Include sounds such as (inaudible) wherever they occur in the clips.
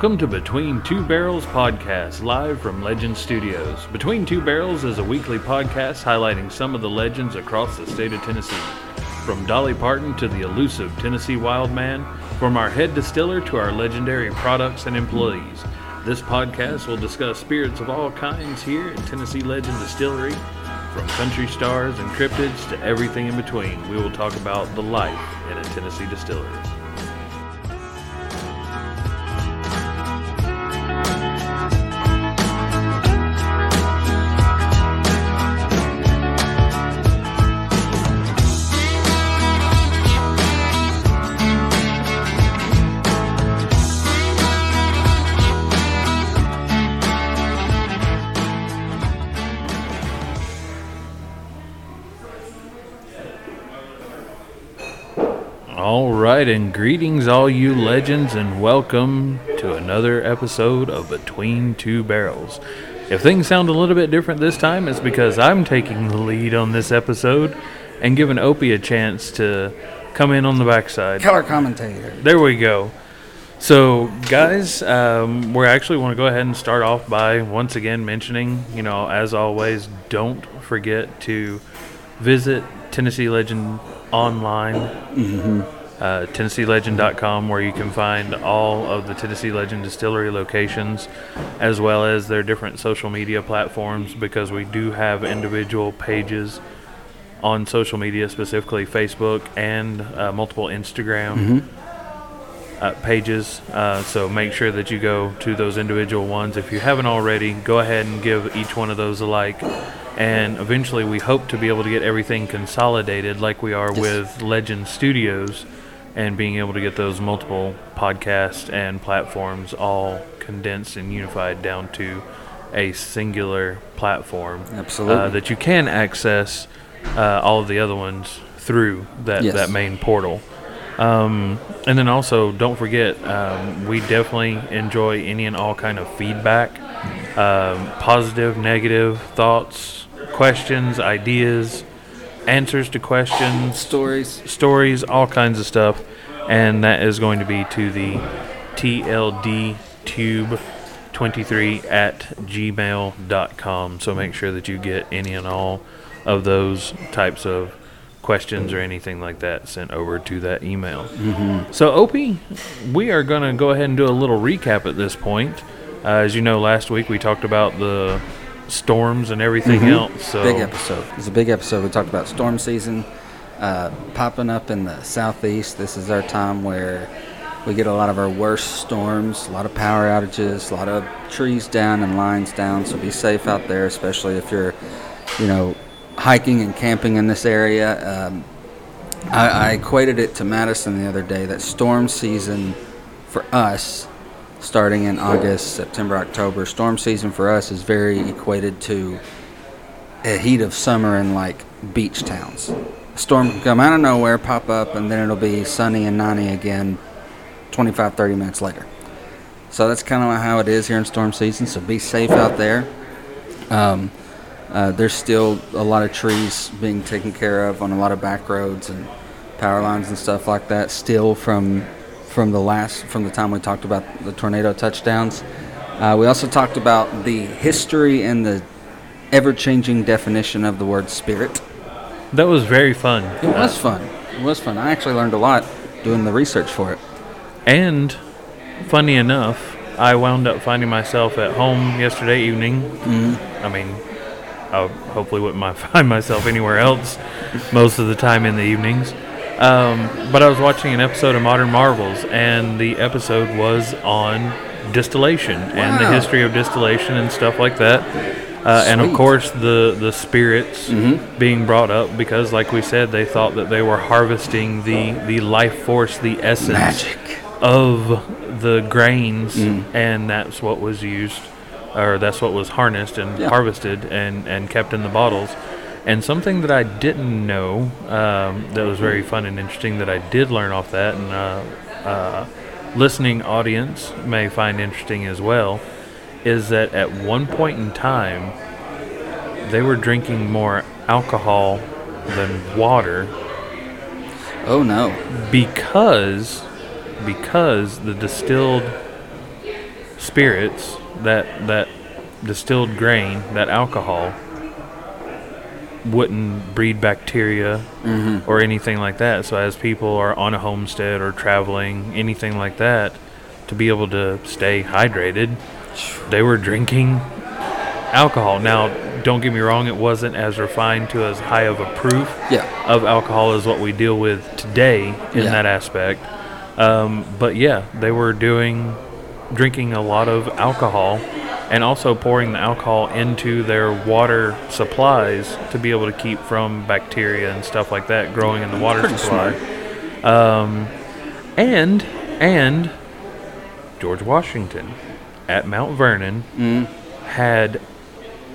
Welcome to Between Two Barrels podcast, live from Legend Studios. Between Two Barrels is a weekly podcast highlighting some of the legends across the state of Tennessee. From Dolly Parton to the elusive Tennessee Wildman, from our head distiller to our legendary products and employees. This podcast will discuss spirits of all kinds here at Tennessee Legend Distillery. From country stars and cryptids to everything in between, we will talk about the life in a Tennessee distillery. Right, and greetings, all you legends, and welcome to another episode of Between Two Barrels. If things sound a little bit different this time, it's because I'm taking the lead on this episode and giving Opey a chance to come in on the backside. Color commentator. There we go. So, guys, um, we actually want to go ahead and start off by once again mentioning, you know, as always, don't forget to visit Tennessee Legend online, uh, TennesseeLegend.com, where you can find all of the Tennessee Legend distillery locations, as well as their different social media platforms, because we do have individual pages on social media, specifically Facebook and uh, multiple Instagram uh, pages. Uh, so make sure that you go to those individual ones. If you haven't already, go ahead and give each one of those a like. And eventually, we hope to be able to get everything consolidated like we are Yes. with Legend Studios and being able to get those multiple podcasts and platforms all condensed and unified down to a singular platform Absolutely. uh, that you can access uh, all of the other ones through that, Yes. that main portal. Um, and then also, don't forget, um, we definitely enjoy any and all kind of feedback, um, positive, negative thoughts, questions, ideas, answers to questions, Stories. stories, all kinds of stuff. And that is going to be to the TLD Tube 23 at gmail.com. So make sure that you get any and all of those types of questions or anything like that sent over to that email. Mm-hmm. So, Opey, we are going to go ahead and do a little recap at this point. Uh, as you know, last week we talked about the storms and everything else. So, Mm-hmm. Big episode. It's a big episode. We talked about storm season uh, popping up in the southeast. This is our time where we get a lot of our worst storms, a lot of power outages, a lot of trees down and lines down. So be safe out there, especially if you're, you know, hiking and camping in this area. Um, I, I equated it to Madison the other day that storm season for us, starting in August, September, October, storm season for us is very equated to a heat of summer in like beach towns. A storm can come out of nowhere, pop up, and then it'll be sunny and 90 again 25, 30 minutes later. So that's kind of how it is here in storm season. So be safe out there. Um, uh, there's still a lot of trees being taken care of on a lot of back roads and power lines and stuff like that. Still from from the last from the time we talked about the tornado touchdowns. Uh, we also talked about the history and the ever-changing definition of the word spirit. that was very fun. It was fun. It was fun. I actually learned a lot doing the research for it. And funny enough, I wound up finding myself at home yesterday evening. I mean, I hopefully wouldn't (laughs) find myself anywhere else most of the time in the evenings. Um, but I was watching an episode of Modern Marvels, and the episode was on distillation and the history of distillation and stuff like that. Uh, and of course, the the spirits being brought up because, like we said, they thought that they were harvesting the the life force, the essence Magic. of the grains, and that's what was used, or that's what was harnessed and Yeah. harvested and, and kept in the bottles. And something that I didn't know um, that was very fun and interesting that I did learn off that, and uh, uh, listening audience may find interesting as well, is that at one point in time, they were drinking more alcohol than water Oh no. because because the distilled spirits, that that distilled grain, that alcohol wouldn't breed bacteria or anything like that. So as people are on a homestead or traveling, anything like that, to be able to stay hydrated, they were drinking alcohol. Now, don't get me wrong, it wasn't as refined to as high of a proof Yeah. of alcohol as what we deal with today in Yeah. that aspect. Um, but yeah, they were doing drinking a lot of alcohol and also pouring the alcohol into their water supplies to be able to keep from bacteria and stuff like that growing in the water Pretty supply. Um, and and George Washington at Mount Vernon Mm. had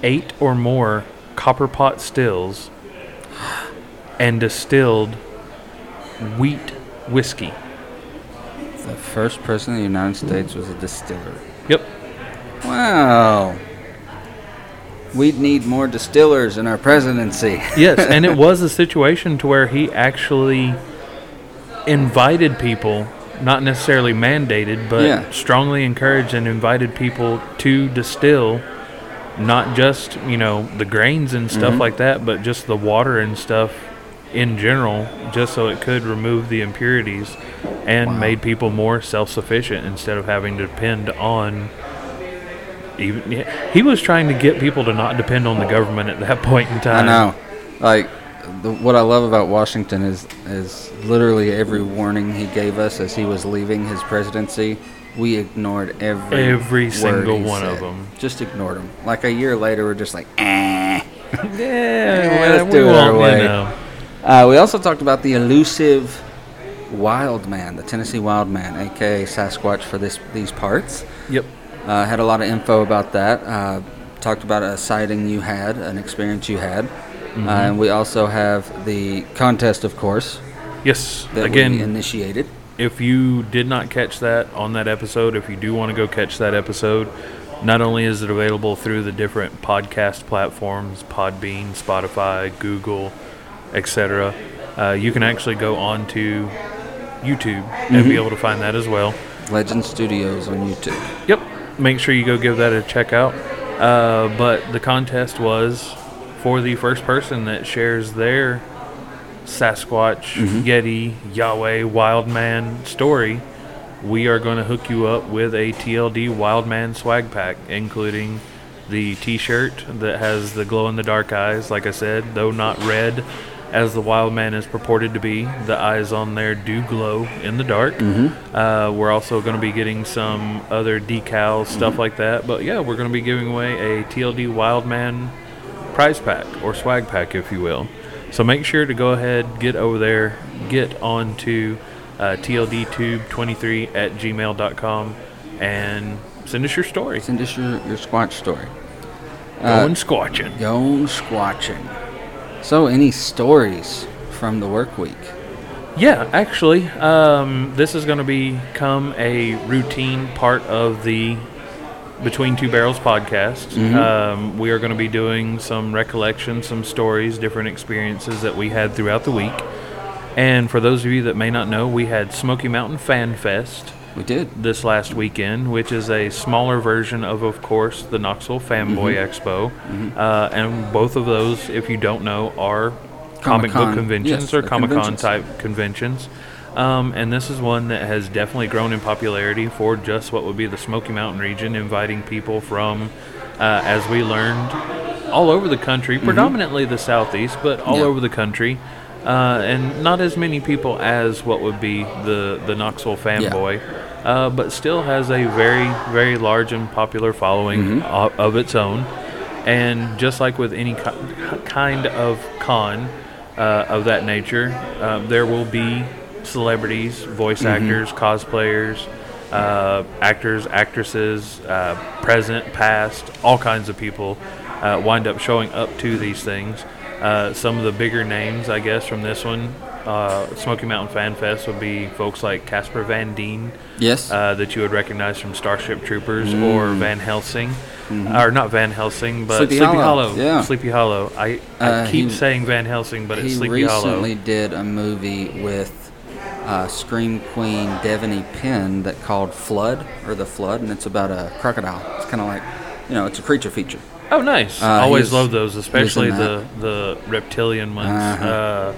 eight or more copper pot stills and distilled wheat whiskey. The first president of the United States was a distiller. Yep. Wow. We'd need more distillers in our presidency. (laughs) Yes, and it was a situation to where he actually invited people, not necessarily mandated, but Yeah. strongly encouraged and invited people to distill not just, you know, the grains and stuff Mhm. like that, but just the water and stuff in general, just so it could remove the impurities and Wow. made people more self-sufficient instead of having to depend on even he was trying to get people to not depend on the government at that (laughs) point in time. I know. Like, the, what I love about Washington is is literally every warning he gave us as he was leaving his presidency, we ignored every Every single one of them. Just ignored them. Like a year later, we're just like, eh. (laughs) Yeah, (laughs) let's we do it our way. You know. Uh, we also talked about the elusive wild man, the Tennessee wild man, aka Sasquatch, for this these parts. Yep. Uh, had a lot of info about that. Uh, talked about a sighting you had, an experience you had. Mm-hmm. Uh, and we also have the contest, of course, Yes. that Again, we initiated. if you did not catch that on that episode, if you do want to go catch that episode, not only is it available through the different podcast platforms, Podbean, Spotify, Google, etc., uh, you can actually go on to YouTube and be able to find that as well. Legend Studios on YouTube. Yep. Make sure you go give that a check out. Uh, but the contest was for the first person that shares their Sasquatch, Yeti, Yowie, Wild Man story. We are going to hook you up with a TLD Wild Man swag pack, including the t shirt that has the glow in the dark eyes, like I said, though not red as the Wild Man is purported to be. The eyes on there do glow in the dark. Uh, we're also going to be getting some other decals, stuff like that. But yeah, we're going to be giving away a TLD Wild Man prize pack or swag pack, if you will. So make sure to go ahead, get over there, get on to uh, TLDTube23 at gmail.com and send us your story. Send us your, your Squatch story. Going squatching. Going Squatching. So, any stories from the work week? Yeah, actually, um, this is going to become a routine part of the Between Two Barrels podcast. Um, we are going to be doing some recollections, some stories, different experiences that we had throughout the week. And for those of you that may not know, we had Smoky Mountain Fan Fest We did. this last weekend, which is a smaller version of, of course, the Knoxville Fanboy Mm-hmm. Expo. Uh, and both of those, if you don't know, are comic book Comic-Con. conventions Yes, or Comic Con type conventions. Um, and this is one that has definitely grown in popularity for just what would be the Smoky Mountain region, inviting people from, uh, as we learned, all over the country, predominantly the southeast, but all Mm-hmm. Yeah. over the country. Uh, and not as many people as what would be the, the Knoxville fanboy, uh, but still has a very, very large and popular following Mm-hmm. of its own. And just like with any kind of con uh, of that nature, um, there will be celebrities, voice actors, cosplayers, uh, actors, actresses, uh, present, past, all kinds of people uh, wind up showing up to these things. Uh, some of the bigger names, I guess, from this one, uh, Smoky Mountain Fan Fest would be folks like Casper Van Dien, Yes. uh, that you would recognize from Starship Troopers or Van Helsing, or not Van Helsing, but Mm. Sleepy Sleepy, Hollow, Hollow. yeah. Sleepy Hollow. I, I Uh, keep he- saying Van Helsing, but it's Sleepy Hollow. He recently did a movie with uh, Scream Queen Devaney Penn that called Flood or the Flood, and it's about a crocodile. It's kind of like, you know, it's a creature feature. Oh, nice. Uh, Always love those, especially the the reptilian ones. Uh-huh.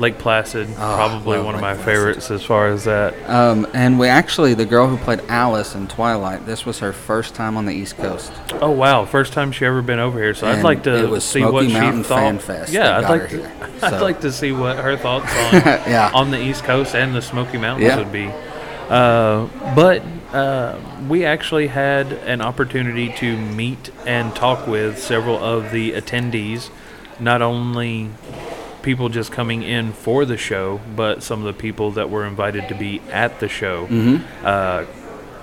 Lake Placid, Oh, probably one of Lake my Placid. favorites as far as that. Um, and we actually, the girl who played Alice in Twilight, this was her first time on the East Coast. Oh wow, first time she ever been over here. So I'd like to it was see Smoky what Mountain she thought. Fan Fest yeah, I'd like to. here. (laughs) I'd like to see what her thoughts (laughs) on Yeah. on the East Coast and the Smoky Mountains Yeah. would be. Uh, but uh, we actually had an opportunity to meet and talk with several of the attendees, not only people just coming in for the show, but some of the people that were invited to be at the show. Mm-hmm. Uh,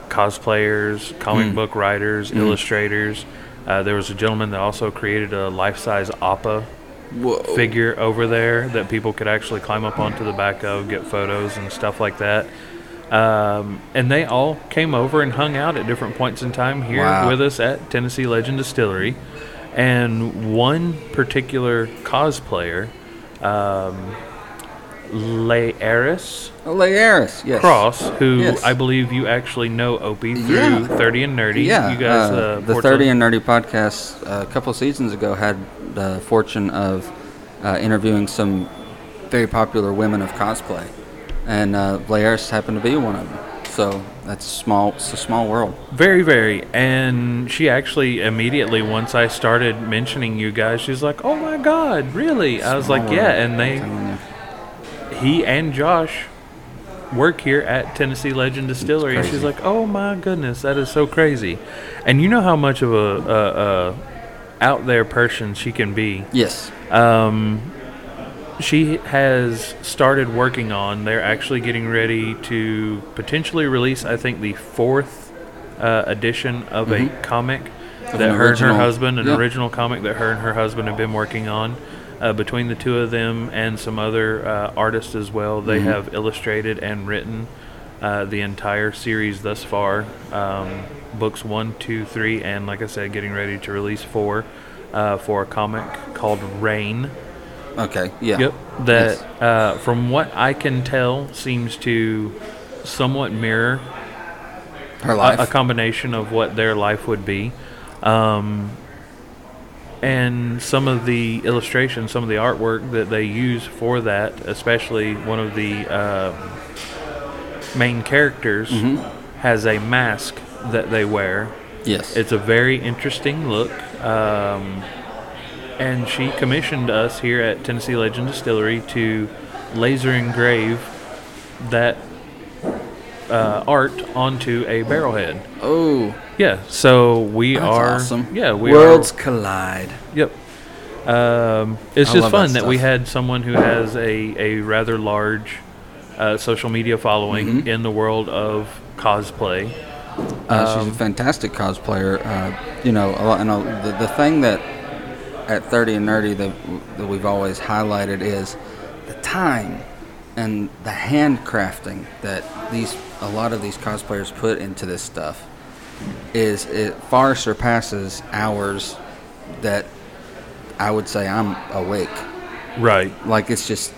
cosplayers, Mm. comic book writers, illustrators. Uh, there was a gentleman that also created a life-size Appa Whoa. figure over there that people could actually climb up onto the back of, get photos and stuff like that. Um, and they all came over and hung out at different points in time here Wow. with us at Tennessee Legend Distillery. And one particular cosplayer, um, Laeris Laeris, yes. Cross, who Yes. I believe you actually know Opey through Yeah. 30 and Nerdy. Yeah, you guys, uh, uh, the 30 and Nerdy podcast uh, a couple seasons ago had the fortune of uh, interviewing some very popular women of cosplay, and uh, Laeris happened to be one of them. So that's small. It's a small world. Very, very. And she actually immediately, once I started mentioning you guys, she's like, "Oh my God, really?" I was Small like, "Yeah." And they, he and Josh, work here at Tennessee Legend Distillery. And she's like, "Oh my goodness, that is so crazy." And you know how much of a, a, a out there person she can be. Yes. Um, she has started working on. They're actually getting ready to potentially release. I think the fourth uh, edition of a comic Mm-hmm. That an her and her husband, an yeah. original comic that her and her husband have been working on. Uh, between the two of them and some other uh, artists as well, they Mm-hmm. have illustrated and written uh, the entire series thus far. Um, books one, two, three, and like I said, getting ready to release four uh, for a comic called Rain. Okay. Yeah. Yep. That, Yes. uh, from what I can tell, seems to somewhat mirror Her a, life. a combination of what their life would be. Um, and some of the illustrations, some of the artwork that they use for that, especially one of the uh, main characters, has a mask that they wear. yes. It's a very interesting look. Um, and she commissioned us here at Tennessee Legend Distillery to laser engrave that uh, art onto a barrelhead. oh, Yeah, so we That's are. awesome. Yeah, we worlds are. collide. Yep. Um, it's I just fun that that, we had someone who has a, a rather large uh, social media following Mm-hmm. in the world of cosplay. Uh, she's a fantastic cosplayer. Uh, you know, a lot, and a, the, the thing that at 30 and Nerdy that, that we've always highlighted is the time and the handcrafting that these a lot of these cosplayers put into this stuff is it far surpasses hours that I would say I'm awake. Right. Like it's just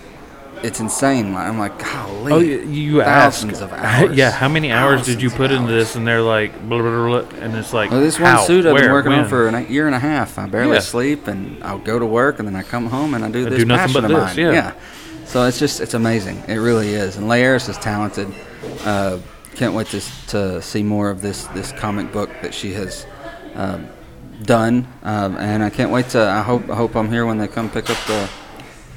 it's insane. I'm like, golly. Oh, you ask. thousands of (laughs) hours. Yeah, how many hours did you put into hours. this? And they're like, blah, blah, blah, and it's like, Well, this one how, suit I've been where, working on for a year and a half. I barely Yeah. sleep, and I'll go to work, and then I come home and I do I this do nothing passion but of this, mine. yeah. So it's just it's amazing. It really is. And Laeris is talented. Uh, can't wait to to see more of this this comic book that she has um, done. Um, and I can't wait to. I hope I hope I'm here when they come pick up the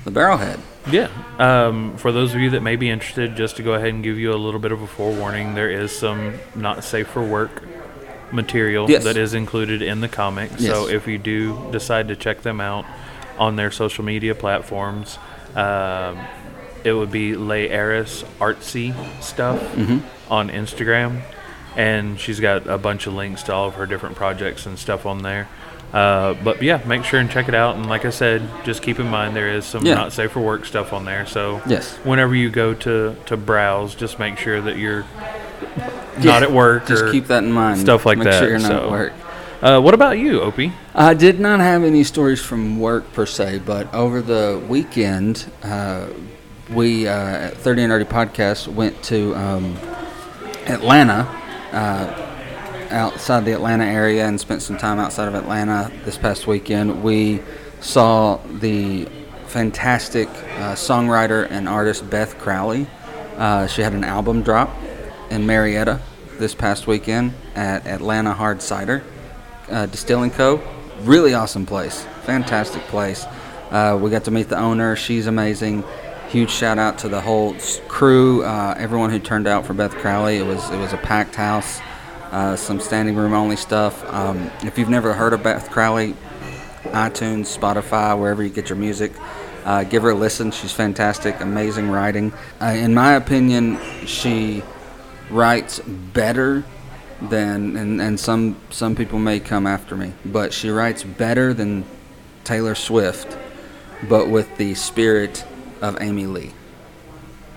the barrelhead. Yeah. Um, for those of you that may be interested, just to go ahead and give you a little bit of a forewarning, there is some not safe for work material Yes. that is included in the comic. So if you do decide to check them out on their social media platforms, um, it would be Laeris Artsy stuff Mm-hmm. on Instagram. And she's got a bunch of links to all of her different projects and stuff on there. Uh, but yeah, make sure and check it out. And like I said, just keep in mind there is some Yeah. not safe for work stuff on there. So Yes. whenever you go to, to browse, just make sure that you're not at work Just keep that in mind. stuff like Make that. Sure you're not so. at work. Uh, what about you, Opey? I did not have any stories from work per se, but over the weekend, uh, we uh, at 30 and Nerdy Podcast went to um, Atlanta, uh, outside the Atlanta area, and spent some time outside of Atlanta this past weekend. We saw the fantastic uh, songwriter and artist Beth Crowley. Uh, she had an album drop in Marietta this past weekend at Atlanta Hard Cider uh, Distilling Co. Really awesome place, fantastic place. Uh, we got to meet the owner. She's amazing. Huge shout out to the whole crew, uh, everyone who turned out for Beth Crowley. It was it was a packed house, uh, some standing room only stuff. Um, if you've never heard of Beth Crowley, iTunes, Spotify, wherever you get your music. Uh, give her a listen. She's fantastic, amazing writing. Uh, in my opinion, she writes better than, and, and some some people may come after me, but she writes better than Taylor Swift, but with the spirit of Amy Lee.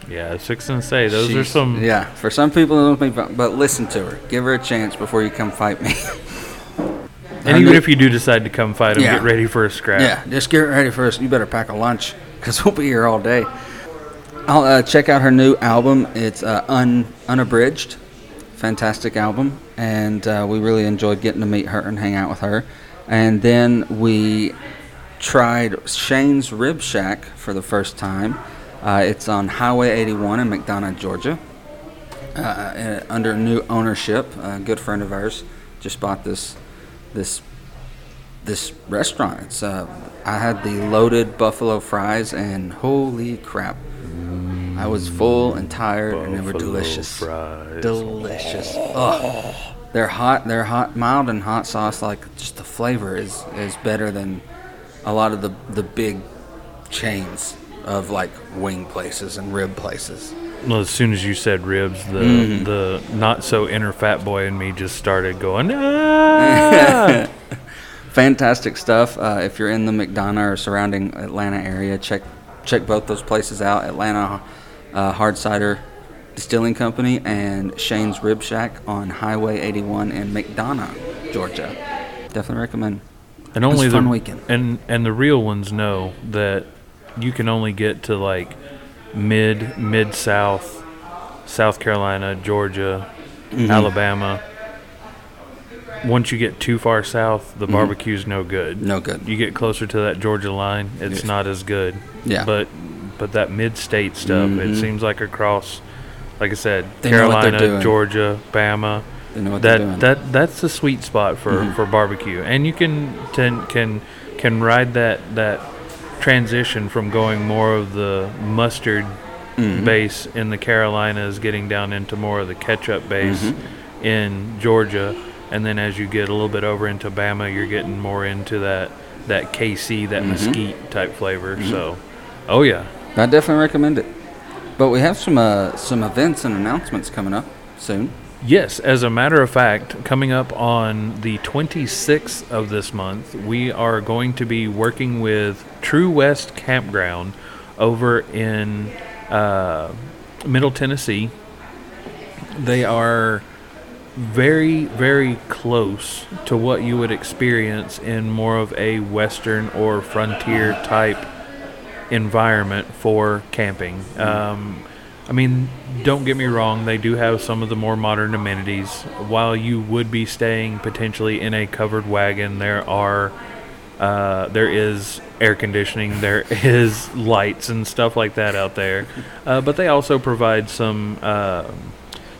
Yeah, I was fixing to say those are some. Yeah, for some people, it don't make, but listen to her. Give her a chance before you come fight me. And even if you do decide to come fight them, Yeah. get ready for a scrap. Yeah, just get ready for us. You better pack a lunch because (laughs) we'll be here all day. I'll uh, check out her new album. It's uh, un unabridged, fantastic album, and uh, we really enjoyed getting to meet her and hang out with her. And then we tried Shane's Rib Shack for the first time. Uh, it's on Highway 81 in McDonough, Georgia, uh, uh, under new ownership. A good friend of ours just bought this this this restaurant. It's uh, I had the loaded buffalo fries, and holy crap, I was full and tired, and they were delicious, Fries. delicious. Oh, they're hot. They're hot, mild and hot sauce. Like just the flavor is is better than a lot of the the big chains of like wing places and rib places. Well, as soon as you said ribs, the Mm-hmm. the not so inner fat boy in me just started going. Ah! (laughs) fantastic stuff. Uh, if you're in the McDonough or surrounding Atlanta area, check check both those places out. Atlanta uh, Hard Cider Distilling Company and Shane's Rib Shack on Highway 81 in McDonough, Georgia. Definitely recommend. and only a the fun weekend. and and the real ones know that you can only get to like mid mid south, South Carolina, Georgia, Mm-hmm. Alabama. Once you get too far south, the barbecue's no good. Mm-hmm. No good. You get closer to that Georgia line, it's Yes. not as good. Yeah. But but that mid-state stuff, it Mhm. seems like across, like I said, They know what they're Carolina. Georgia, Bama. They know what they're doing. That that that's the sweet spot for, Mhm. for barbecue, and you can can can can ride that that transition from going more of the mustard Mhm. base in the Carolinas, getting down into more of the ketchup base Mhm. in Georgia, and then as you get a little bit over into Bama, you're getting more into that that KC, that Mhm. mesquite type flavor. So, oh yeah, I definitely recommend it. But we have some uh, some events and announcements coming up soon. Yes, as a matter of fact, coming up on the 26th of this month, we are going to be working with True West Campground over in uh, Middle Tennessee. They are very, very close to what you would experience in more of a Western or frontier type environment for camping. Um, I mean, don't get me wrong, they do have some of the more modern amenities. While you would be staying potentially in a covered wagon, there are uh, there is air conditioning, (laughs) there is lights and stuff like that out there. Uh, but they also provide some uh,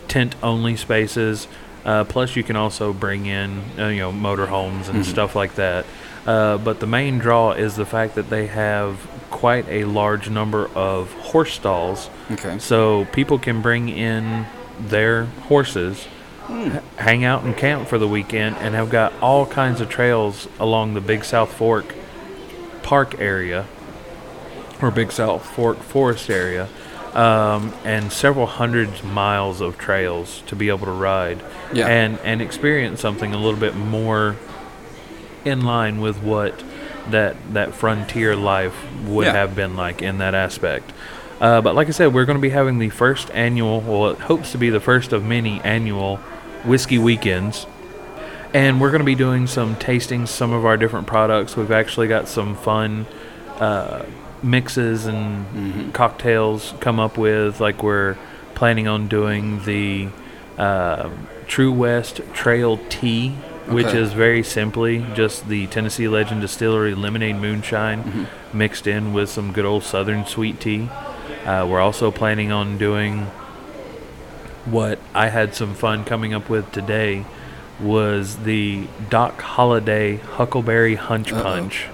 tent only spaces. Uh, plus, you can also bring in uh, you know motorhomes and stuff like that. Uh, but the main draw is the fact that they have quite a large number of horse stalls. Okay. So people can bring in their horses, h- hang out and camp for the weekend, and have got all kinds of trails along the Big South Fork Park area or Big South Fork Forest area, um, and several hundred miles of trails to be able to ride Yeah. and and experience something a little bit more in line with what that that frontier life would Yeah. have been like in that aspect. Uh, but like I said, we're going to be having the first annual, well, it hopes to be the first of many annual whiskey weekends. And we're going to be doing some tastings, some of our different products. We've actually got some fun uh, mixes and cocktails come up with. Like we're planning on doing the uh, True West Trail Tea, which is very simply just the Tennessee Legend Distillery lemonade moonshine mixed in with some good old Southern sweet tea. Uh, we're also planning on doing what I had some fun coming up with today was the Doc Holliday Huckleberry Hunch Uh-oh. Punch.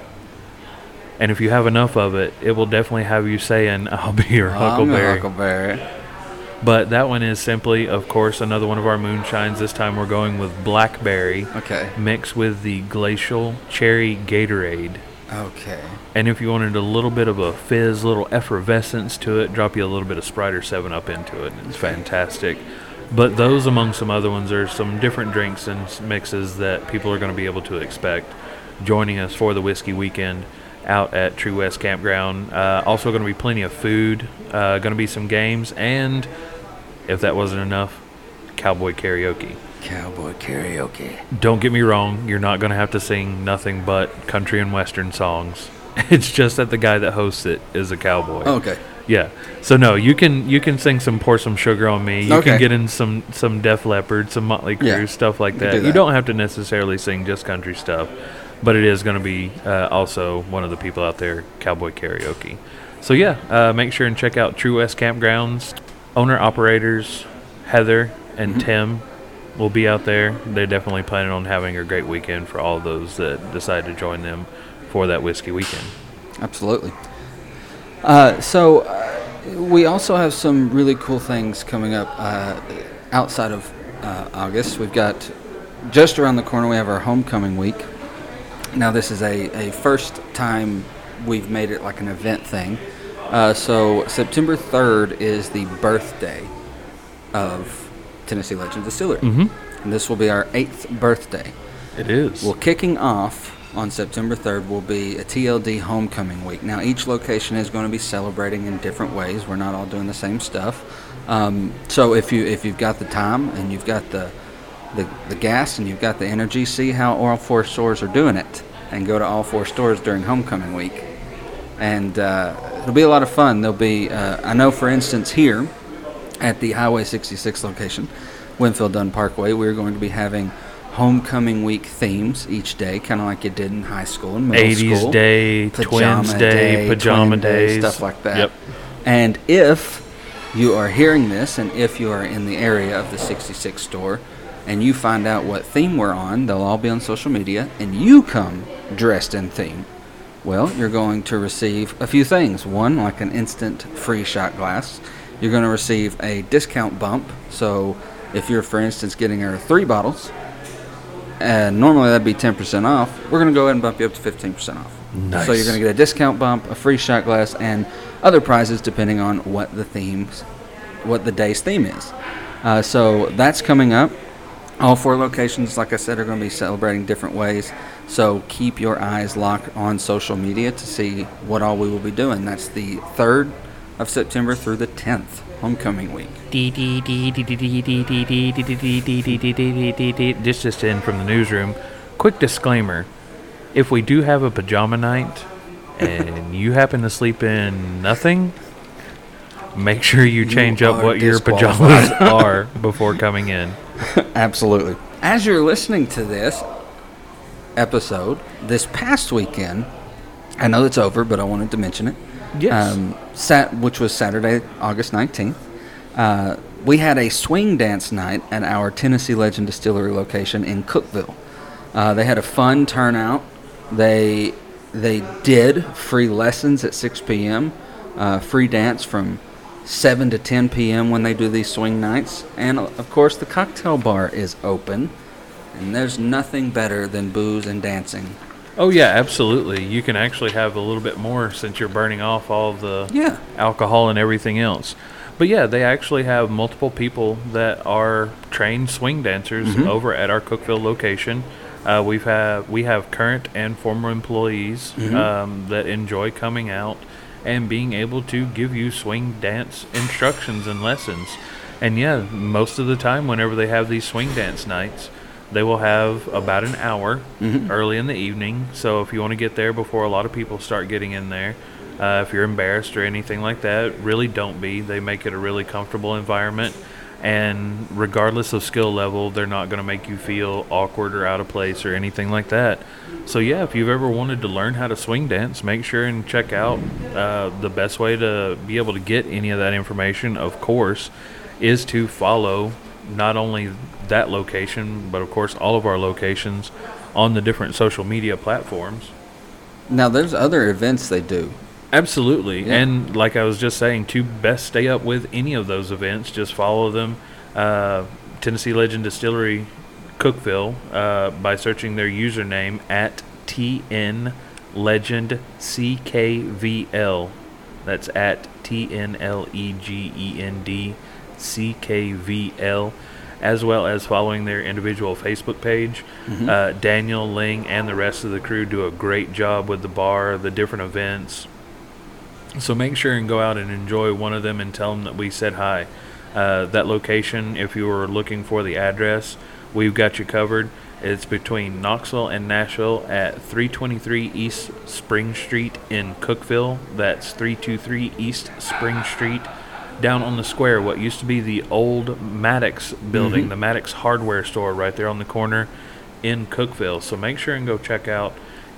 And if you have enough of it, it will definitely have you saying, I'll be your I'm a Huckleberry. Huckleberry. But that one is simply, of course, another one of our moonshines. This time we're going with blackberry Okay. mixed with the glacial cherry Gatorade. Okay. And if you wanted a little bit of a fizz, little effervescence to it, drop you a little bit of Sprite or 7 Up into it. It's fantastic. But those, among some other ones, are some different drinks and mixes that people are going to be able to expect joining us for the whiskey weekend out at True West Campground. Uh, also, going to be plenty of food, uh, going to be some games, and if that wasn't enough, cowboy karaoke. Cowboy karaoke. Don't get me wrong, you're not going to have to sing nothing but country and western songs. (laughs) It's just that the guy that hosts it is a cowboy. Okay. Yeah. So no, you can you can sing some pour some sugar on me. You Okay. can get in some some Def Leppard, some Motley Crue, Yeah, stuff like you can that. do You that. don't have to necessarily sing just country stuff, but it is going to be uh, also one of the people out there cowboy karaoke. So yeah, uh, make sure and check out True West Campgrounds. Owner operators Heather and Mm-hmm. Tim will be out there. They're definitely planning on having a great weekend for all those that decide to join them for that whiskey weekend. Absolutely. Uh, so, uh, we also have some really cool things coming up uh, outside of uh, August. We've got just around the corner, we have our homecoming week. Now, this is a, a first time we've made it like an event thing. Uh, so, September 3rd is the birthday of Tennessee Legend Distillery. Mm-hmm. And this will be our eighth birthday. It is. Well, kicking off on September 3rd will be a TLD homecoming week. Now, each location is going to be celebrating in different ways. We're not all doing the same stuff. Um, so if you if you've got the time and you've got the, the the gas and you've got the energy, see how all four stores are doing it, and go to all four stores during homecoming week. And uh, it'll be a lot of fun. There'll be uh, I know, for instance, here at the Highway 66 location, Winfield Dunn Parkway, we're going to be having homecoming week themes each day, kind of like you did in high school and middle 80s school. day, twins day, pajama twin day, days, stuff like that. Yep. And if you are hearing this, and if you are in the area of the 66 store, and you find out what theme we're on, they'll all be on social media, and you come dressed in theme. Well, you're going to receive a few things. One, like an instant free shot glass. You're going to receive a discount bump. So, if you're, for instance, getting our three bottles, and normally that'd be 10% off, we're going to go ahead and bump you up to 15% off. Nice. So, you're going to get a discount bump, a free shot glass, and other prizes depending on what the themes, what the day's theme is. Uh, so, that's coming up. All four locations, like I said, are going to be celebrating different ways. So keep your eyes locked on social media to see what all we will be doing. That's the 3rd of September through the 10th, homecoming week. This just in from the newsroom. Quick disclaimer: If we do have a pajama night, and you happen to sleep in nothing, make sure you change up what your pajamas are before coming in. (laughs) Absolutely. As you're listening to this episode, this past weekend, I know it's over, but I wanted to mention it. Yes. Um, sat, which was Saturday, August 19th. Uh, we had a swing dance night at our Tennessee Legend Distillery location in Cookeville. Uh, they had a fun turnout. They they did free lessons at 6 p.m. Uh, free dance from 7 to 10 p.m. when they do these swing nights, and of course the cocktail bar is open. And there's nothing better than booze and dancing. Oh yeah, absolutely. You can actually have a little bit more since you're burning off all the Yeah. alcohol and everything else. But yeah, they actually have multiple people that are trained swing dancers Mm-hmm. over at our Cookeville location. Uh, we've have we have current and former employees Mm-hmm. um, that enjoy coming out and being able to give you swing dance instructions and lessons. And yeah, most of the time, whenever they have these swing dance nights, they will have about an hour Mm-hmm. early in the evening. So if you want to get there before a lot of people start getting in there, Uh, if you're embarrassed or anything like that, really don't be. They make it a really comfortable environment. And regardless of skill level, they're not going to make you feel awkward or out of place or anything like that. So, yeah, if you've ever wanted to learn how to swing dance, make sure and check out uh, the best way to be able to get any of that information, of course, is to follow not only that location, but of course all of our locations on the different social media platforms. Now, there's other events they do. Absolutely. Yeah. And like I was just saying, to best stay up with any of those events, just follow them. Uh, Tennessee Legend Distillery Cookeville uh, by searching their username at TN Legend CKVL. That's at T N L E G E N D C K V L. As well as following their individual Facebook page. Uh, Daniel, Ling, and the rest of the crew do a great job with the bar, the different events, so make sure and go out and enjoy one of them and tell them that we said hi. Uh, that location, if you were looking for the address, we've got you covered. It's between Knoxville and Nashville at 323 East Spring Street in Cookeville. That's 323 East Spring Street. Down on the square, what used to be the old Maddox building, the Maddox hardware store right there on the corner in Cookeville. So make sure and go check out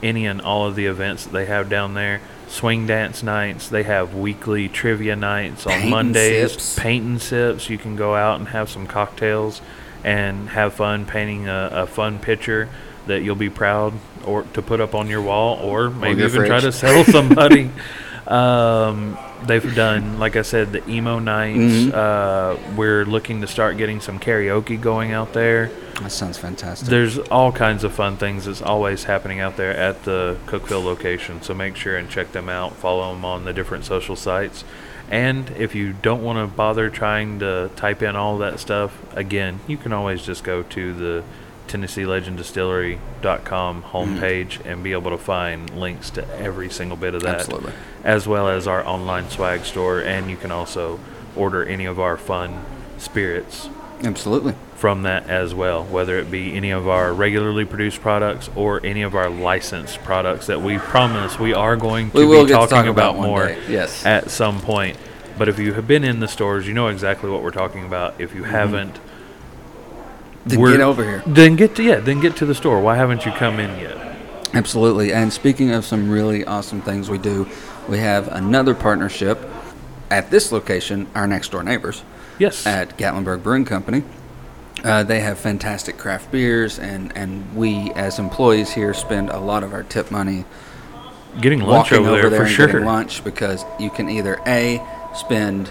any and all of the events that they have down there. Swing dance nights. They have weekly trivia nights on Paint Mondays. sips. Paint and sips. You can go out and have some cocktails and have fun painting a, a fun picture that you'll be proud or to put up on your wall or maybe even try to sell somebody. (laughs) um, they've done, like I said, the emo nights. Mm-hmm. Uh, we're looking to start getting some karaoke going out there. That sounds fantastic. There's all kinds of fun things that's always happening out there at the Cookeville location. So make sure and check them out. Follow them on the different social sites. And if you don't want to bother trying to type in all that stuff, again, you can always just go to the Tennessee Legend Distillery.com homepage and be able to find links to every single bit of that, Absolutely. as well as our online swag store. And you can also order any of our fun spirits Absolutely. from that as well, whether it be any of our regularly produced products or any of our licensed products that we promise we are going to We will be get to talking talk about, about more yes. at some point. But if you have been in the stores, you know exactly what we're talking about. If you Mm-hmm. haven't, Then we're- get over here. Then get to yeah, then get to the store. Why haven't you come in yet? Absolutely. And speaking of some really awesome things we do, we have another partnership at this location, our next door neighbors Yes. at Gatlinburg Brewing Company. Uh, they have fantastic craft beers, and, and we, as employees here, spend a lot of our tip money Getting lunch walking over there, for and sure. getting lunch because you can either A, spend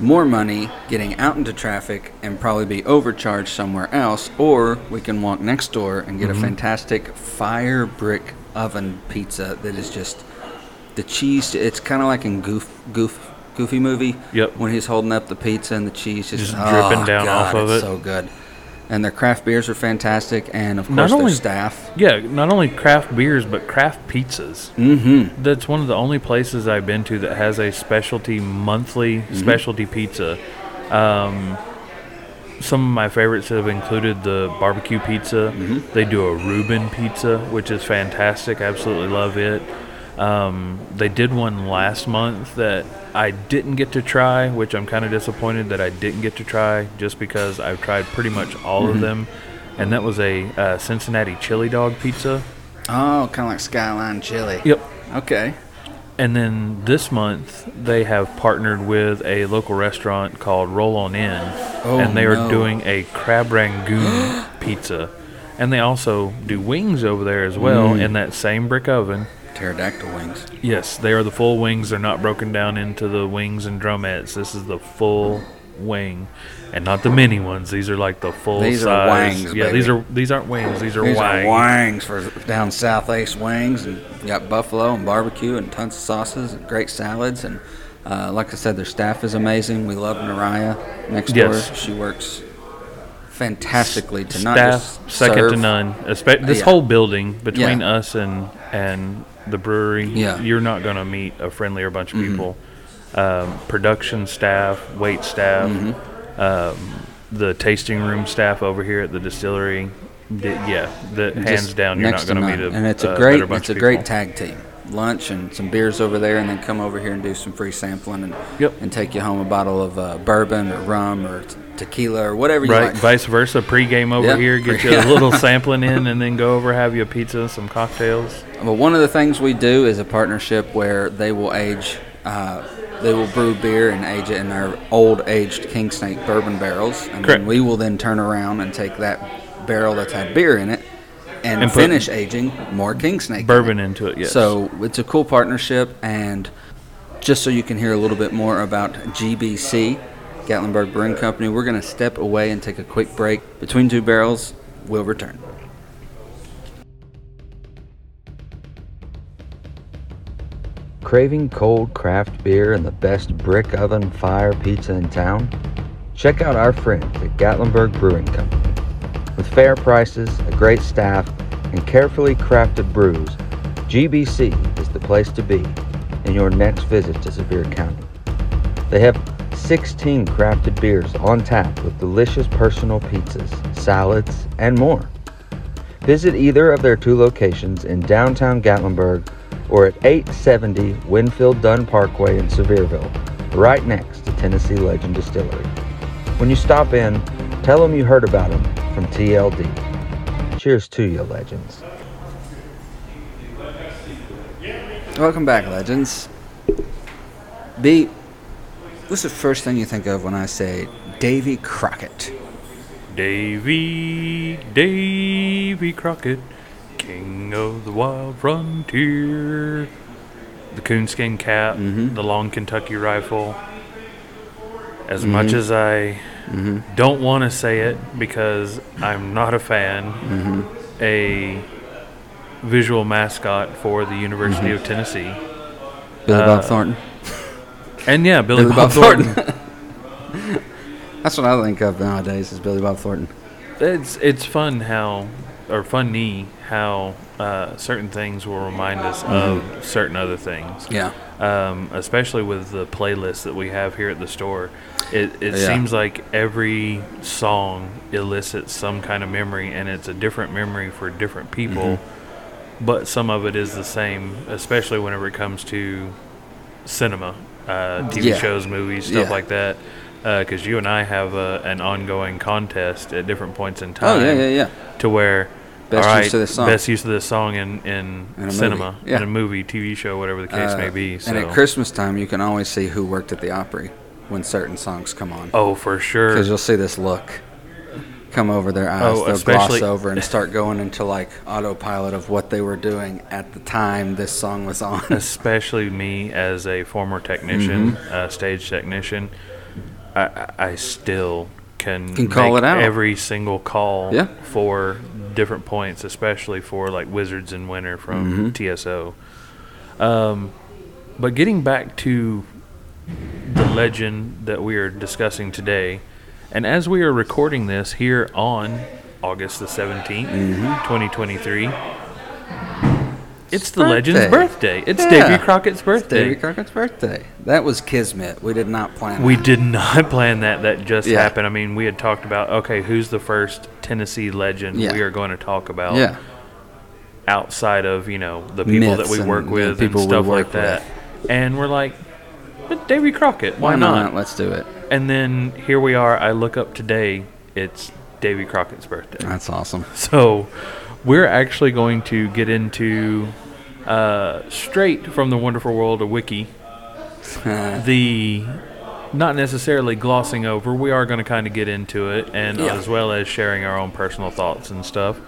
more money getting out into traffic and probably be overcharged somewhere else, or we can walk next door and get Mm-hmm. a fantastic fire brick oven pizza that is just the cheese. It's kind of like in Goof Goof Goofy movie. Yep. When he's holding up the pizza and the cheese just, Just dripping oh, down God, off of it's it. So good. And their craft beers are fantastic, and of course Not their only- staff. Yeah, not only craft beers but craft pizzas. Mm-hmm. That's one of the only places I've been to that has a specialty monthly Mm-hmm. specialty pizza. Um, some of my favorites have included the barbecue pizza. Mm-hmm. They do a Reuben pizza, which is fantastic. Absolutely love it. Um, they did one last month that I didn't get to try, which I'm kind of disappointed that I didn't get to try, just because I've tried pretty much all Mm-hmm. of them, and that was a uh, Cincinnati chili dog pizza. Oh, kind of like Skyline Chili. Yep. Okay. And then this month they have partnered with a local restaurant called Roll On In, Oh, and they are no. doing a crab rangoon (gasps) pizza. And they also do wings over there as well Mm. in that same brick oven. Pterodactyl wings. Yes, they are the full wings. They're not broken down into the wings and drumettes. This is the full wing, and not the mini ones. These are like the full These are size. wangs, yeah, these are these aren't wings. These are wings. These wangs. are wangs for down southeast wings, and you got buffalo and barbecue and tons of sauces and great salads. And uh, like I said, their staff is amazing. We love Naraya next Yes. door. She works fantastically to not staff just second serve. to none. Espe- this Yeah. whole building between Yeah. us and and the brewery, Yeah. Mm-hmm. you're not going to meet a friendlier bunch of people. Um, production staff, wait staff, Mm-hmm. um, the tasting room staff over here at the distillery. di- yeah, the, hands down, you're not going to meet a and it's a a great it's a great tag team. lunch and some beers over there, and then come over here and do some free sampling and Yep. and take you home a bottle of uh, bourbon or rum or tequila or whatever you Right, like. vice versa. Pre-game over Yeah. here, get you a (laughs) little sampling in, and then go over have you a pizza, some cocktails. Well, one of the things we do is a partnership where they will age, uh, they will brew beer and age it in our old aged King Snake bourbon barrels, and Correct. then we will then turn around and take that barrel that's had beer in it and, And finish aging more King Snake in it. Bourbon into it, yes. So it's a cool partnership, and just so you can hear a little bit more about GBC, Gatlinburg Brewing Company, we're going to step away and take a quick break. Between two barrels, we'll return. Craving cold craft beer and the best brick oven fire pizza in town? Check out our friends at Gatlinburg Brewing Company. With fair prices, a great staff, and carefully crafted brews, GBC is the place to be in your next visit to Sevier County. They have 16 crafted beers on tap with delicious personal pizzas, salads, and more. Visit either of their two locations in downtown Gatlinburg or at 870 Winfield Dunn Parkway in Sevierville, right next to Tennessee Legend Distillery. When you stop in, tell them you heard about them from TLD. Cheers to you, legends. Welcome back, legends. B, what's the first thing you think of when I say Davy Crockett? Davy, Davy Crockett, king of the wild frontier. The coonskin cap, Mhm. the long Kentucky rifle. As Mm-hmm. much as I don't want to say it because I'm not a fan, Mm-hmm. a visual mascot for the University Mm-hmm. of Tennessee. Billy Uh, Bob Thornton. And yeah, Billy, Billy Bob, Bob Thornton. (laughs) That's what I think of nowadays is Billy Bob Thornton. It's it's fun how, or funny how uh, certain things will remind us of certain other things. Yeah. Um, especially with the playlist that we have here at the store, it it Yeah. seems like every song elicits some kind of memory, and it's a different memory for different people. Mm-hmm. But some of it is the same, especially whenever it comes to cinema, uh, TV Yeah. shows, movies, stuff Yeah. like that. Because you and I have a, an ongoing contest at different points in Oh time yeah, yeah, yeah. to where Best all use of this song. best use of this song in in, In cinema, yeah. in a movie, TV show, whatever the case Uh, may be. So. And at Christmas time, you can always see who worked at the Opry when certain songs come on. oh, for sure. Because you'll see this look come over their eyes. Oh, They'll gloss over and start going into like autopilot of what they were doing at the time this song was on. (laughs) especially me as a former technician, Mm-hmm. uh, stage technician, I, I still can, Can call make it out. every single call Yeah. for different points, especially for like Wizards in Winter from Mm-hmm. TSO. Um, but getting back to the legend that we are discussing today, and as we are recording this here on August the 17th, Mm-hmm. 2023, it's the birthday. legend's birthday. It's Yeah. Davy Crockett's birthday. Davy Crockett's birthday. That was Kismet. We did not plan We that. did not plan that. That just Yeah. happened. I mean, we had talked about okay, who's the first Tennessee legend Yeah. we are going to talk about Yeah. outside of you know the people that we work with and people stuff like that. And we're like, but Davy Crockett, why, Why not? not? Let's do it. And then here we are. I look up today. It's Davy Crockett's birthday. That's awesome. (laughs) So we're actually going to get into uh, straight from the wonderful world of Wiki (laughs) the not necessarily glossing over. We are going to kind of get into it, and Yeah. as well as sharing our own personal thoughts and stuff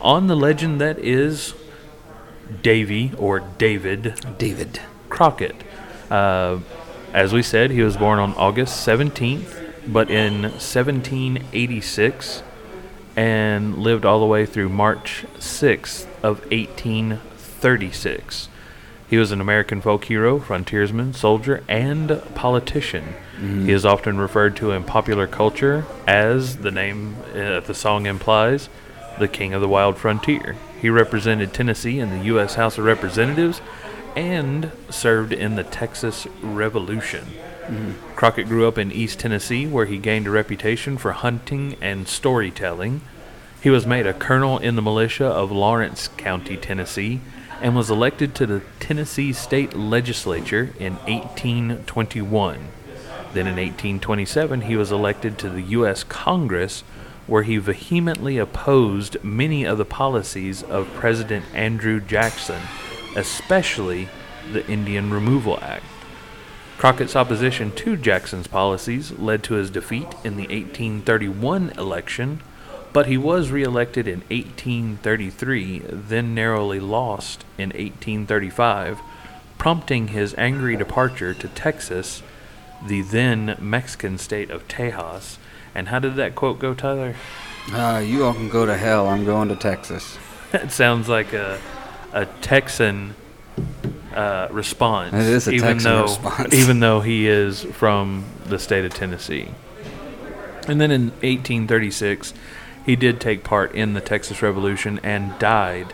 on the legend that is Davy or David David. Crockett. Uh, as we said, he was born on August 17th, but in 1786, and lived all the way through March 6th of 1836. He was an American folk hero, frontiersman, soldier, and politician. He is often referred to in popular culture as the name uh, the song implies, the King of the Wild Frontier. He represented Tennessee in the U.S. House of Representatives and served in the Texas Revolution. Crockett grew up in East Tennessee, where he gained a reputation for hunting and storytelling. He was made a colonel in the militia of Lawrence County, Tennessee, and was elected to the Tennessee state legislature in 1821. Then in 1827, he was elected to the U.S. Congress, where he vehemently opposed many of the policies of President Andrew Jackson, especially the Indian Removal Act. Crockett's opposition to Jackson's policies led to his defeat in the 1831 election, but he was reelected in 1833, then narrowly lost in 1835, prompting his angry departure to Texas, the then Mexican state of Tejas. And how did that quote go, Tyler? Uh, you all can go to hell. I'm going to Texas. (laughs) That sounds like a, a Texan uh, response. It is a even Texan though, response. Even though he is from the state of Tennessee. And then in 1836, he did take part in the Texas Revolution and died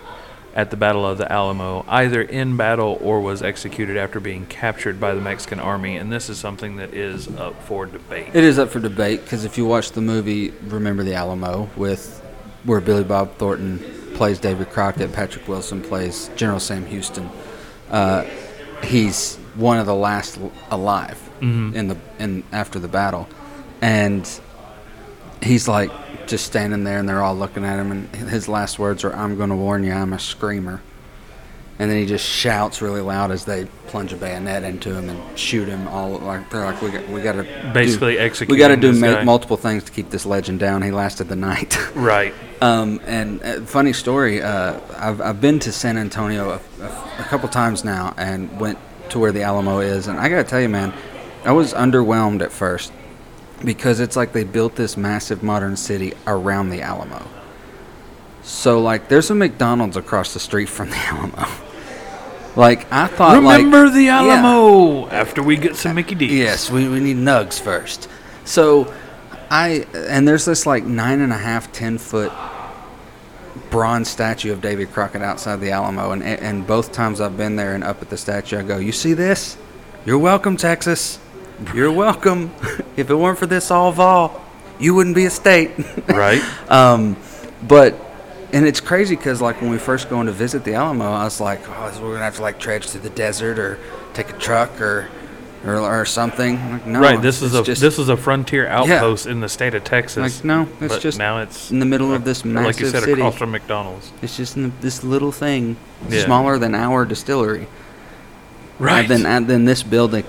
at the Battle of the Alamo, either in battle or was executed after being captured by the Mexican army. And this is something that is up for debate. It is up for debate because if you watch the movie Remember the Alamo, with where Billy Bob Thornton plays David Crockett, Patrick Wilson plays General Sam Houston, uh, he's one of the last alive Mhm. in the in after the battle, and he's like just standing there, and they're all looking at him, and his last words are, "I'm going to warn you, I'm a screamer." And then he just shouts really loud as they plunge a bayonet into him and shoot him. All like they're like, "We got, we got to Basically execute. we got to do ma- multiple things to keep this legend down. He lasted the night. (laughs) Right. um, and uh, funny story, uh, I've, I've been to San Antonio a, a, a couple times now and went to where the Alamo is. And I got to tell you, man, I was underwhelmed at first because it's like they built this massive modern city around the Alamo. So, like, there's a McDonald's across the street from the (laughs) Alamo. Like, I thought, like- Remember the Yeah. Alamo after we get some Mickey D's. Yes, we, we need nugs first. So I and there's this like nine and a half, ten foot bronze statue of Davy Crockett outside the Alamo, and and both times I've been there and up at the statue, I go, "You see this? You're welcome, Texas. You're welcome. if it weren't for this all vol, you wouldn't be a state." Right. (laughs) Um, but and it's crazy because like when we first go in to visit the Alamo, I was like, oh, we're gonna have to like trudge through the desert or take a truck or or, or something. Like, no, right. This is a just this is a frontier outpost in the state of Texas. like no, it's just now it's in the middle of this massive like you said city. across from McDonald's. It's just in this little thing, Yeah. smaller than our distillery. Uh, right. Than uh, then and this building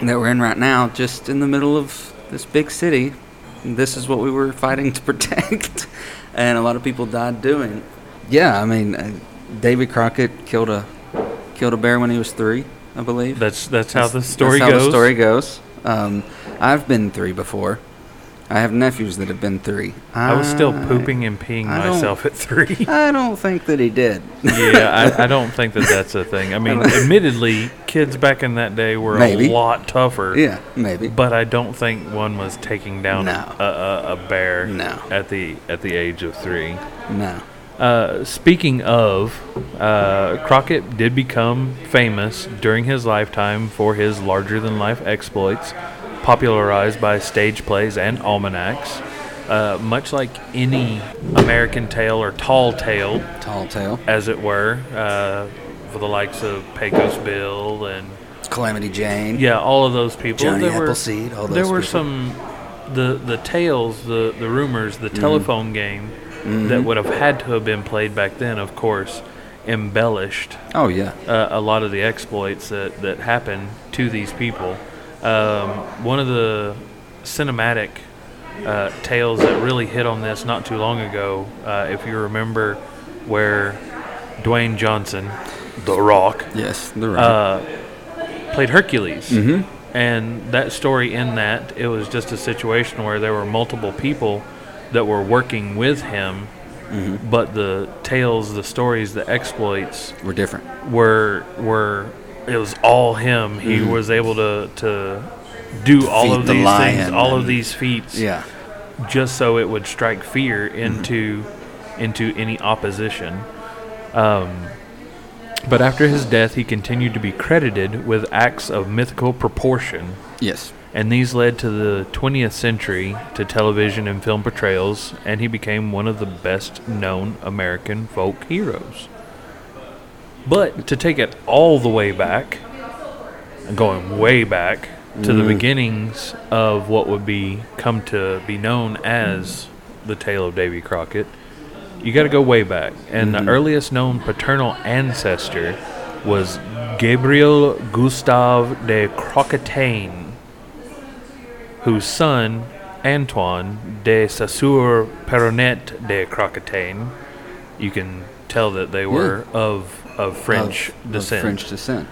that we're in right now, just in the middle of this big city. This is what we were fighting to (laughs) protect, and a lot of people died doing. Yeah, I mean, uh, David Crockett killed a killed a bear when he was three, I believe. That's that's how the story That's how goes. the story goes. Um, I've been three before. I have nephews that have been three. I was still pooping and peeing I don't- myself at three. (laughs) I don't think that he did. yeah, I, I (laughs) don't think that that's a thing. I mean, admittedly, kids back in that day were Maybe. a lot tougher. yeah, maybe. But I don't think one was taking down No. a, a, a bear No. at the at the age of three. No. Uh, speaking of, uh, Crockett did become famous during his lifetime for his larger than life exploits, popularized by stage plays and almanacs. Uh, much like any American tale or tall tale, Tall tale. as it were, uh, for the likes of Pecos Bill and Calamity Jane. yeah, all of those people. Johnny there were, Appleseed, all there those were people. some the the tales, the the rumors, the telephone game Mm-hmm. that would have had to have been played back then. Of course, embellished Oh yeah. uh, a lot of the exploits that that happened to these people. Um, one of the cinematic uh, tales that really hit on this not too long ago, uh, if you remember, where Dwayne Johnson, The Rock, Yes, the right. uh, played Hercules. Mhm. And that story in that, it was just a situation where there were multiple people that were working with him, Mm-hmm. but the tales, the stories, the exploits We're different. were were it was all him. He was able to to do all Mm-hmm. Feed of the these things, all of these feats, Yeah. just so it would strike fear into into any opposition. Um, but after his death, he continued to be credited with acts of mythical proportion, Yes. and these led to the 20th century to television and film portrayals, and he became one of the best known American folk heroes. But to take it all the way back, going way back to the mm. beginnings of what would be come to be known as the tale of Davy Crockett, you got to go way back. And the mm-hmm. earliest known paternal ancestor was Gabriel Gustave de Crocketagne, whose son Antoine de Saussure Peronet de Crocketagne, you can tell that they were of of French Of- of descent French descent.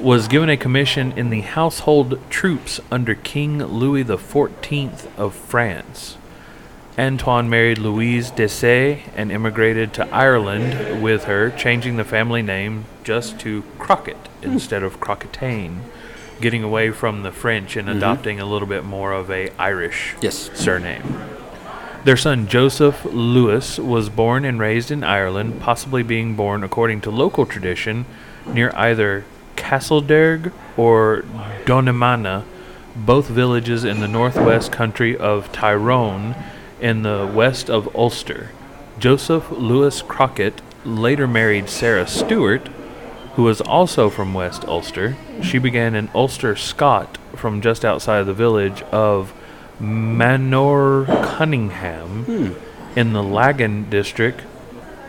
was given a commission in the household troops under King Louis XIV of France. Antoine married Louise Dessay and immigrated to Ireland with her, changing the family name just to Crockett instead of Crocketagne, getting away from the French and mm-hmm. adopting a little bit more of a Irish Yes. surname. Their son Joseph Lewis was born and raised in Ireland, possibly being born, according to local tradition, near either Castlederg or Donemana, both villages in the northwest country of Tyrone in the west of Ulster. Joseph Lewis Crockett later married Sarah Stewart, who was also from West Ulster. She began in Ulster, Scot from just outside the village of Manor Cunningham in the Laggan district,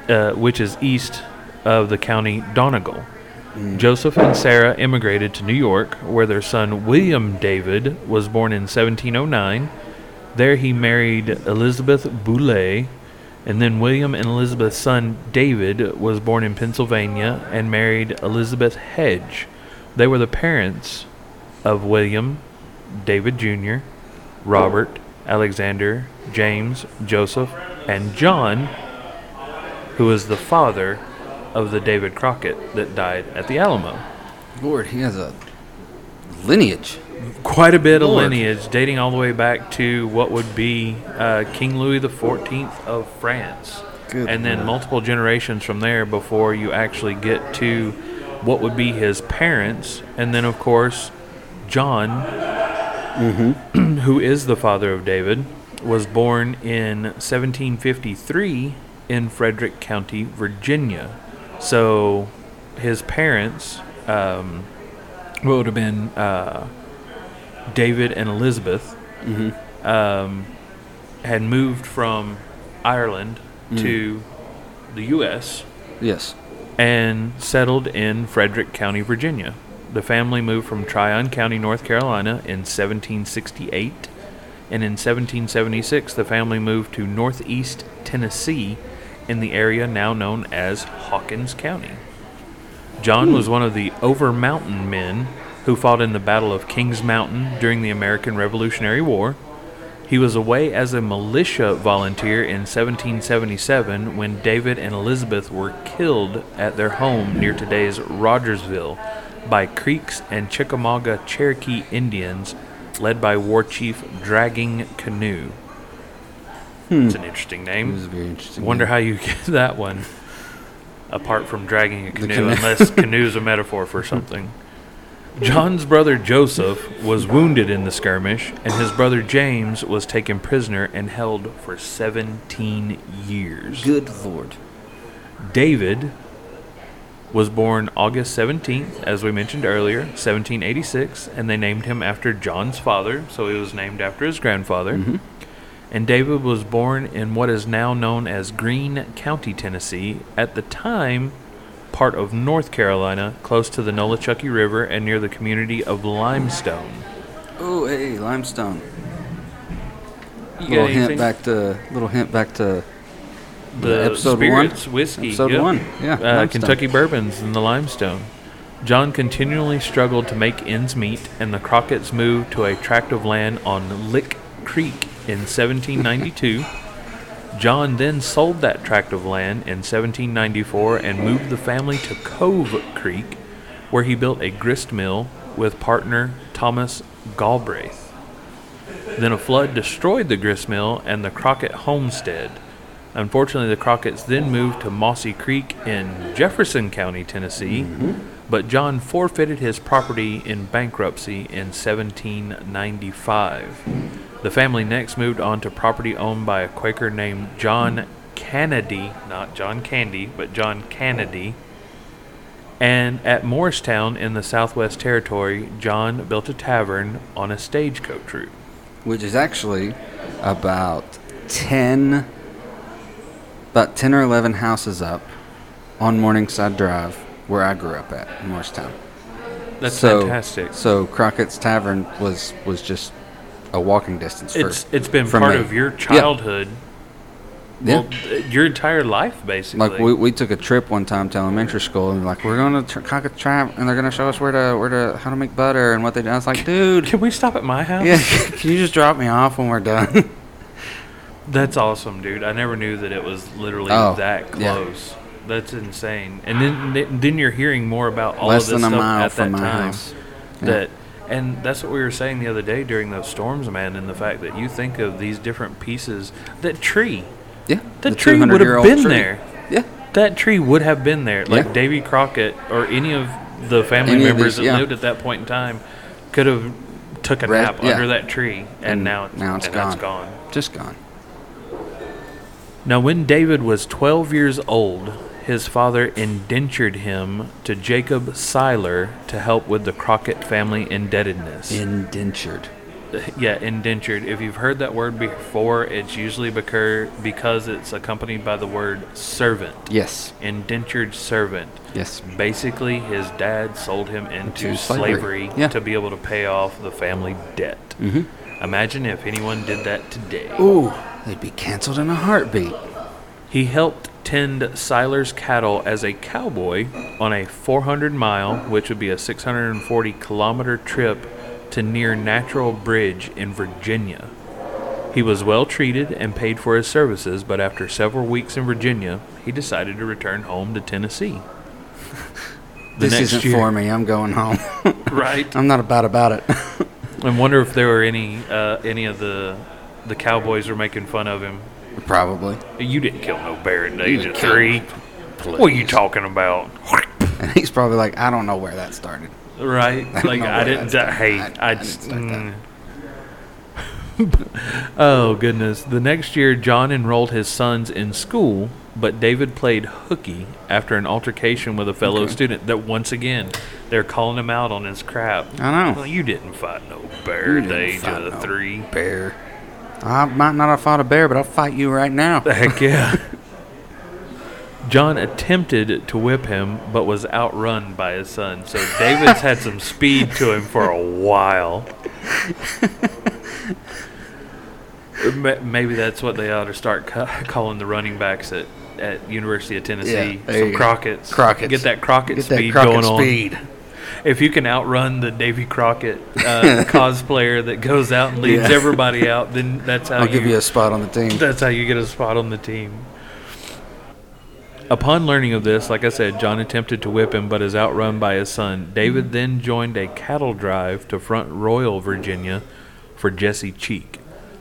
uh, which is east of the county Donegal. Joseph and Sarah immigrated to New York, where their son William David was born in 1709. There he married Elizabeth Boulay, and then William and Elizabeth's son David was born in Pennsylvania and married Elizabeth Hedge. They were the parents of William, David Jr., Robert, Alexander, James, Joseph, and John, who was the father of the David Crockett that died at the Alamo. Lord, he has a lineage. Quite a bit of lineage dating all the way back to what would be uh, King Louis XIV of France. Good and then Lord. multiple generations from there before you actually get to what would be his parents. And then, of course, John, Mm-hmm. (clears throat) who is the father of David, was born in 1753 in Frederick County, Virginia. So his parents, um, what would have been uh, David and Elizabeth, Mm-hmm. um, had moved from Ireland to the U.S. Yes. and settled in Frederick County, Virginia. The family moved from Tryon County, North Carolina in 1768, and in 1776 the family moved to northeast Tennessee in the area now known as Hawkins County. John was one of the Over Mountain men who fought in the Battle of Kings Mountain during the American Revolutionary War. He was away as a militia volunteer in 1777 when David and Elizabeth were killed at their home near today's Rogersville by Creeks and Chickamauga Cherokee Indians led by War Chief Dragging Canoe. Hmm. It's an interesting It name. was very interesting. Wonder how you get (laughs) that one apart from dragging a canoe, canoe. unless canoe's a metaphor for something. John's brother Joseph was wounded in the skirmish, and his brother James was taken prisoner and held for 17 years. Good Lord. David was born August 17th, as we mentioned earlier, 1786, and they named him after John's father, so he was named after his grandfather. Mm-hmm. And David was born in what is now known as Greene County, Tennessee, at the time part of North Carolina, close to the Nolichucky River and near the community of Limestone. Oh, hey, limestone. You little hint back to little hint back to the episode spirits, one. whiskey, Episode yep. one, yeah, uh. Kentucky bourbons and the limestone. John continually struggled to make ends meet, and the Crockett's moved to a tract of land on Lick Creek in 1792. (laughs) John then sold that tract of land in 1794 and moved the family to Cove Creek, where he built a grist mill with partner Thomas Galbraith. Then a flood destroyed the grist mill and the Crockett homestead. Unfortunately, the Crockett's then moved to Mossy Creek in Jefferson County, Tennessee, mm-hmm. but John forfeited his property in bankruptcy in 1795. The family next moved on to property owned by a Quaker named John Kennedy, not John Candy, but John Kennedy, And at Morristown in the Southwest Territory, John built a tavern on a stagecoach route. which is actually about 10 about 10 or 11 houses up on Morningside Drive where I grew up at in Morristown. That's so, fantastic. So Crockett's Tavern was was just a walking distance for It's it's been part me. of your childhood, Yeah. well, th- your entire life basically. Like we, we took a trip one time to elementary school and like we're going to tr- Crockett's Tavern and they're going to show us where to where to how to make butter and what they do. I was like, dude, Can we stop at my house? yeah, (laughs) can you just drop me off when we're done? (laughs) That's awesome, dude. I never knew that it was literally Oh, that yeah. close. That's insane. And then then you're hearing more about all Less of this than a stuff mile at from that my time. house. Yeah. That and that's what we were saying the other day during those storms, man. And the fact that you think of these different pieces. That tree, Yeah, that the tree would have 200-year-old been tree. there. Yeah, That tree would have been there. Like Yeah. Davy Crockett or any of the family Any of members these, that yeah. lived at that point in time could have took a nap yeah. under that tree, and, now it's, now it's and that's gone. gone. just gone. Now, when David was 12 years old, his father indentured him to Jacob Siler to help with the Crockett family indebtedness. Indentured. yeah, indentured. If you've heard that word before, it's usually because it's accompanied by the word servant. Yes. Indentured servant. Yes. Basically, his dad sold him into Into slavery. slavery, Yeah. to be able to pay off the family debt. Mhm. Imagine if anyone did that today. Ooh, they'd be canceled in a heartbeat. He helped tend Siler's cattle as a cowboy on a 400 mile, which would be a 640 kilometer trip to near Natural Bridge in Virginia. He was well treated and paid for his services, but after several weeks in Virginia, he decided to return home to Tennessee. (laughs) The this isn't year- for me. I'm going home. (laughs) Right. I'm not about about it. I wonder if there were any uh, any of the the cowboys were making fun of him. Probably. You didn't kill no bear at the You age three. What are you talking about? And he's probably like, I don't know where that started. Right? (laughs) don't Like I didn't. di- hey, I- I. I didn't just- mm. (laughs) oh goodness! The next year, John enrolled his sons in school, but David played hooky after an altercation with a fellow Okay. student. That once again, they're calling him out on his crap. I know. Well, you didn't fight no bear You at the didn't age fight of no three. Bear. I might not have fought a bear, but I'll fight you right now. (laughs) Heck yeah. John attempted to whip him, but was outrun by his son. So David's had some speed to him for a while. Maybe that's what they ought to start ca- calling the running backs at, at University of Tennessee. Yeah, some. Crockett's. Crocketts. Get that Crockett Get that speed Crockett going on. If you can outrun the Davy Crockett uh, (laughs) cosplayer that goes out and leads Yeah. everybody out, then that's how I'll give you a spot on the team. that's how you get a spot on the team. Upon learning of this, like I said, John attempted to whip him but is outrun by his son. David then joined a cattle drive to Front Royal, Virginia for Jesse Cheek.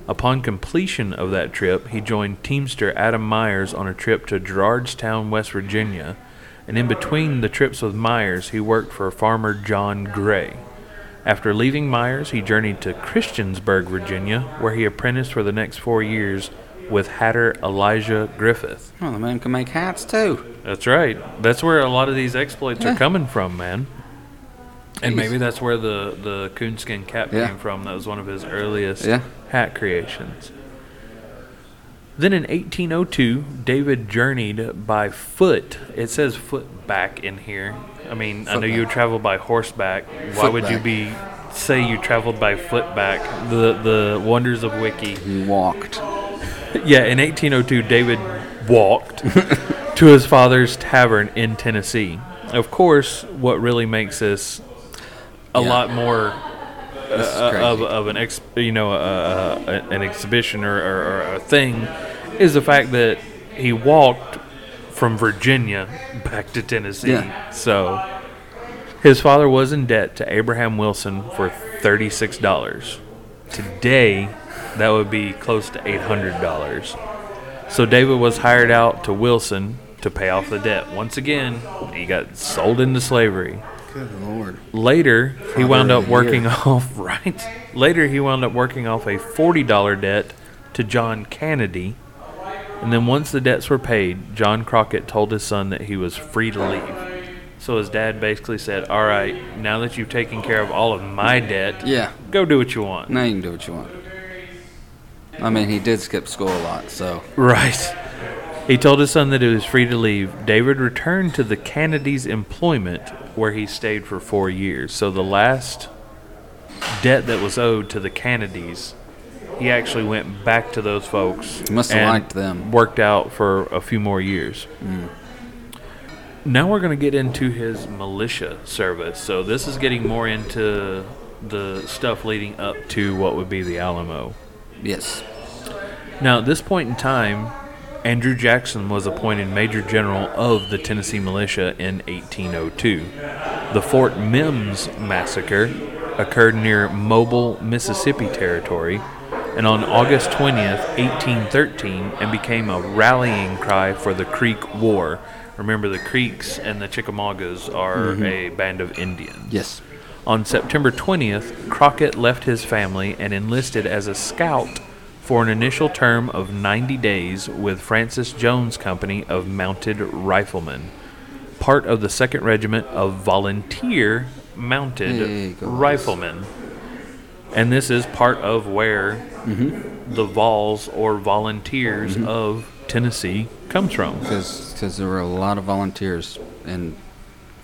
Upon completion of that trip, he joined Teamster Adam Myers on a trip to Gerardstown, West Virginia, and in between the trips with Myers, he worked for farmer John Gray. After leaving Myers, he journeyed to Christiansburg, Virginia, where he apprenticed for the next four years with hatter Elijah Griffith. Well, the man can make hats too. That's right. That's where a lot of these exploits Yeah. are coming from, man. And Jeez. maybe that's where the, the coonskin cap Yeah. came from. That was one of his earliest Yeah. hat creations. Then in 1802, David journeyed by foot. It says foot back in here. I mean, I know you Footback. would travel by horseback. Why would you be say you traveled by foot back? The the wonders of wiki. He walked. Yeah, in 1802, David walked (laughs) to his father's tavern in Tennessee. Of course, what really makes this a Yeah. lot more uh, of, of an ex, you know, uh, uh, an exhibition or, or, or a thing is the fact that he walked from Virginia back to Tennessee. Yeah. So his father was in debt to Abraham Wilson for thirty six dollars. Today, that would be close to eight hundred dollars. So David was hired out to Wilson to pay off the debt. Once again, he got sold into slavery. Good lord. Later, he wound up working year. (laughs) off right. Later, he wound up working off a forty dollar debt to John Kennedy, and then once the debts were paid, John Crockett told his son that he was free to leave. So his dad basically said, "All right, now that you've taken care of all of my debt, Yeah. go do what you want." Now you can do what you want. I mean, he did skip school a lot, so Right. He told his son that he was free to leave. David returned to the Kennedy's employment, where he stayed for four years. So the last debt that was owed to the Kennedys, he actually went back to those folks. He must have liked them. Worked out for a few more years. Hmm. Now we're going to get into his militia service. So this is getting more into the stuff leading up to what would be the Alamo. yes. Now, at this point in time, Andrew Jackson was appointed Major General of the Tennessee Militia in 1802. The Fort Mims massacre occurred near Mobile, Mississippi Territory, and on August 20th, 1813, and became a rallying cry for the Creek War. Remember, the Creeks and the Chickamaugas are a band of Indians. Yes. On September 20th, Crockett left his family and enlisted as a scout for an initial term of 90 days with Francis Jones Company of Mounted Riflemen, part of the 2nd Regiment of Volunteer Mounted Riflemen. And this is part of where the Vols or volunteers of Tennessee comes from. Because there were a lot of volunteers in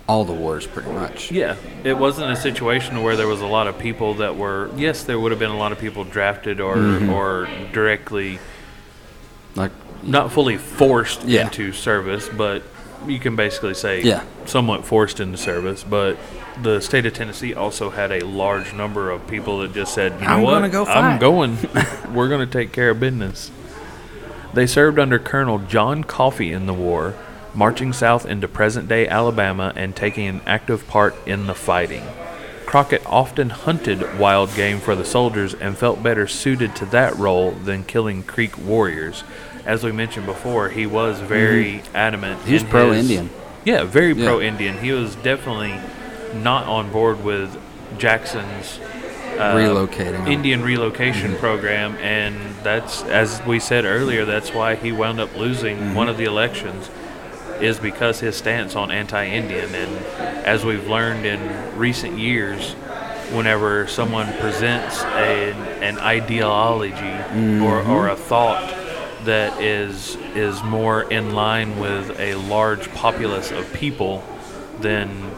all the wars, pretty much. Yeah, it wasn't a situation where there was a lot of people that were. Yes, there would have been a lot of people drafted or Mm-hmm. or directly Like, not fully forced Yeah. into service, but you can basically say Yeah. somewhat forced into service. But the state of Tennessee also had a large number of people that just said, "You know I'm what? (laughs) gonna go fight. I'm going. We're going to take care of business." They served under Colonel John Coffee in the war, marching south into present day Alabama and taking an active part in the fighting. Crockett often hunted wild game for the soldiers and felt better suited to that role than killing Creek warriors. As we mentioned before, he was very adamant. He was in his- pro-Indian. Yeah, very Yeah. pro Indian. He was definitely not on board with Jackson's uh, Relocating. Indian relocation program, and that's as we said earlier. That's why he wound up losing Mm-hmm. one of the elections, is because his stance on anti-Indian. And as we've learned in recent years, whenever someone presents a, an ideology Mm-hmm. or a thought that is is more in line with a large populace of people, then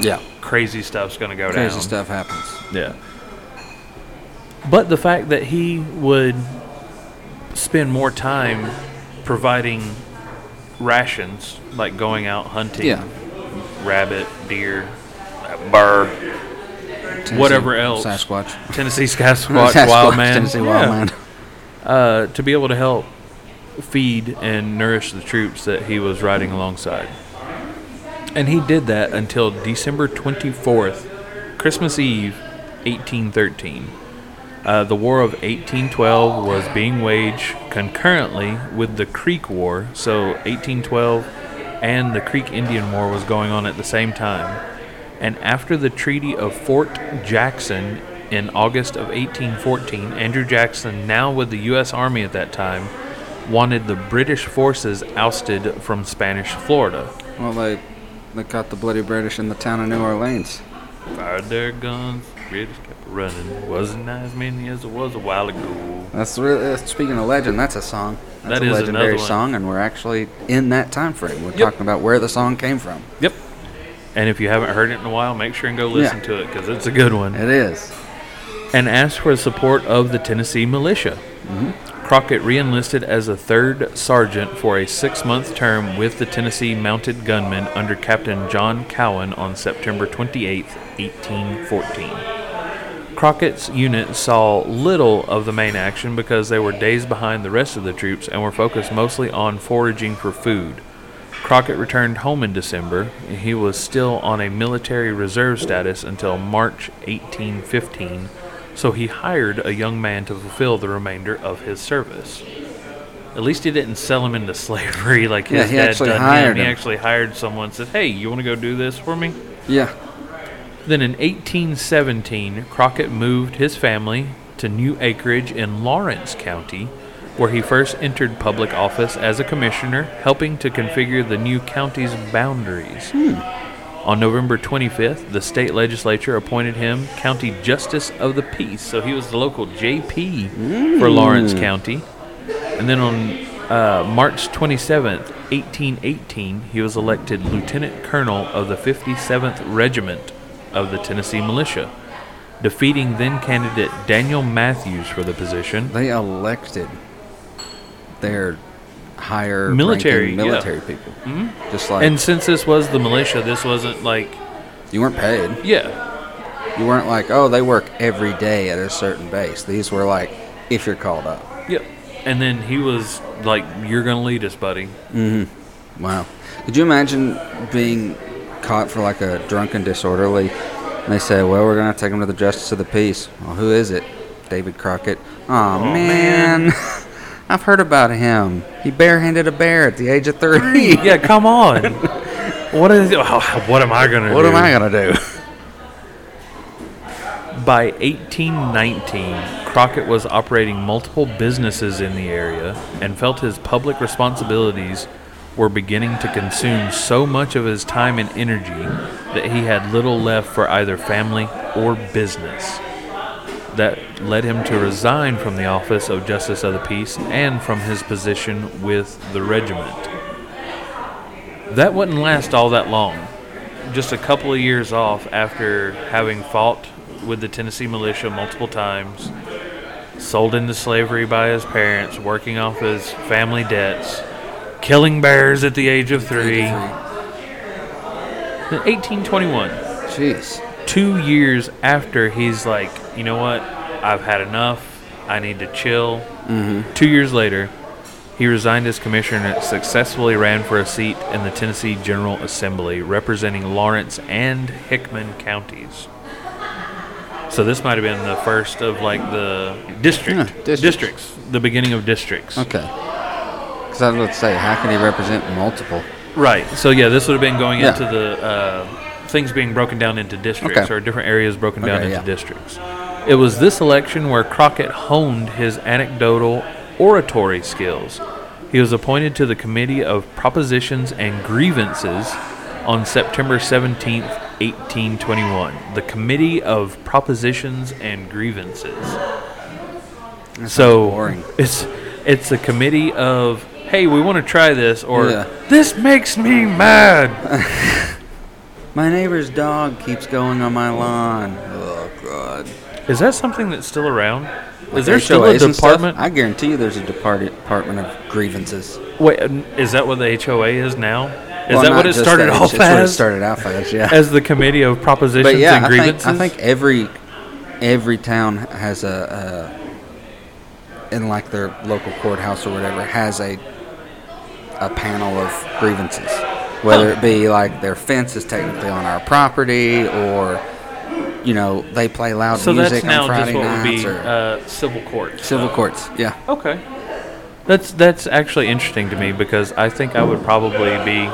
yeah. crazy stuff's going to go down. Crazy stuff happens. Yeah. But the fact that he would spend more time providing rations, like going out hunting Yeah. rabbit, deer, burr, Tennessee Whatever else. Sasquatch. Tennessee (laughs) Sasquatch, Sasquatch, wild man, Tennessee Yeah. wild man. uh, to be able to help feed and nourish the troops that he was riding alongside. And he did that until December 24th, Christmas Eve, 1813. Uh, the War of 1812 was being waged concurrently with the Creek War, so 1812 and the Creek Indian War was going on at the same time. And after the Treaty of Fort Jackson in August of 1814, Andrew Jackson, now with the U.S. Army at that time, wanted the British forces ousted from Spanish Florida. Well, they they caught the bloody British in the town of New Orleans. Fired their guns, British kept running. Wasn't as many as it was a while ago. That's really speaking of legend. That's a song. That's That a is legendary song, and we're actually in that time frame. We're Yep. talking about where the song came from. Yep. And if you haven't heard it in a while, make sure and go listen Yeah. to it because it's a good one. It is. and asked for the support of the Tennessee militia. Mm-hmm. Crockett reenlisted as a third sergeant for a six month term with the Tennessee Mounted Gunmen under Captain John Cowan on September 28, 1814. Crockett's unit saw little of the main action because they were days behind the rest of the troops and were focused mostly on foraging for food. Crockett returned home in December. He was still on a military reserve status until March 1815, so he hired a young man to fulfill the remainder of his service. At least he didn't sell him into (laughs) slavery like his Yeah, he dad actually done hired him. He him. actually hired someone. Said, "Hey, you want to go do this for me?" Yeah. Then in 1817, Crockett moved his family to new acreage in Lawrence County, where he first entered public office as a commissioner, helping to configure the new county's boundaries. Hmm. On November 25th, the state legislature appointed him county justice of the peace. So he was the local JP for Lawrence County. And then on uh, March 27th, 1818, he was elected lieutenant colonel of the 57th Regiment of the Tennessee Militia, defeating then candidate Daniel Matthews for the position. They elected their higher Military, ranking yeah. military people. Mm-hmm. Just like And since this was the militia, this wasn't like, you weren't paid. yeah, You weren't like, oh, they work every day at a certain base. These were like, if you're called up. yep. And then he was like, "You're gonna lead us, buddy." Mm-hmm. Wow. Could you imagine being caught for like a drunken disorderly? And they say, well, we're going to take him to the justice of the peace. Well, who is it? David Crockett. Oh, man. (laughs) I've heard about him. He barehanded a bear at the age of three. yeah, come on. (laughs) what is? oh, what am I gonna what do? am I going to do? By 1819, Crockett was operating multiple businesses in the area and felt his public responsibilities were beginning to consume so much of his time and energy that he had little left for either family or business. That led him to resign from the office of Justice of the Peace and from his position with the regiment. That wouldn't last all that long. Just a couple of years off after having fought with the Tennessee militia multiple times, sold into slavery by his parents, working off his family debts, killing bears at the age of three. In 1821, Jeez. Two years after he's like, you know what, I've had enough, I need to chill. Two years later, he resigned as commissioner and successfully ran for a seat in the Tennessee General Assembly, representing Lawrence and Hickman counties. So this might have been the first of like the district Yeah, districts. districts, the beginning of districts. Okay. Because I was about to say, how can he represent multiple? Right. So yeah, this would have been going Yeah. into the uh, things being broken down into districts Okay. or different areas broken down Okay, into yeah. districts. It was this election where Crockett honed his anecdotal oratory skills. He was appointed to the Committee of Propositions and Grievances on September 17th, 1821. The Committee of Propositions and Grievances. That So boring. it's it's a committee of hey, we want to try this or Yeah. this makes me mad. (laughs) My neighbor's dog keeps going on my lawn. Oh, God. Is that something that's still around? Like is there still a HOAs and stuff? department? I guarantee you there's a depart- department of grievances. Wait, is that what the HOA is now? Is Well, that what it started that, off it's what it as? started off as, yeah. As the committee of propositions but yeah, and I think, grievances. I think every every town has a, a in like their local courthouse or whatever has a a panel of grievances, whether it be like their fence is technically on our property or you know they play loud so music that's now on Friday just what would nights be or uh, civil court. civil courts. Yeah, Okay. That's that's actually interesting to me because I think I would probably be